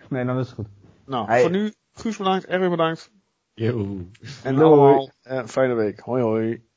[SPEAKER 2] Nee, dan is het goed.
[SPEAKER 1] nou,
[SPEAKER 2] Hey.
[SPEAKER 1] voor nu, Guus bedankt, Erwin bedankt.
[SPEAKER 3] Yo.
[SPEAKER 1] En
[SPEAKER 2] Doei.
[SPEAKER 1] allemaal eh, fijne week. Hoi hoi.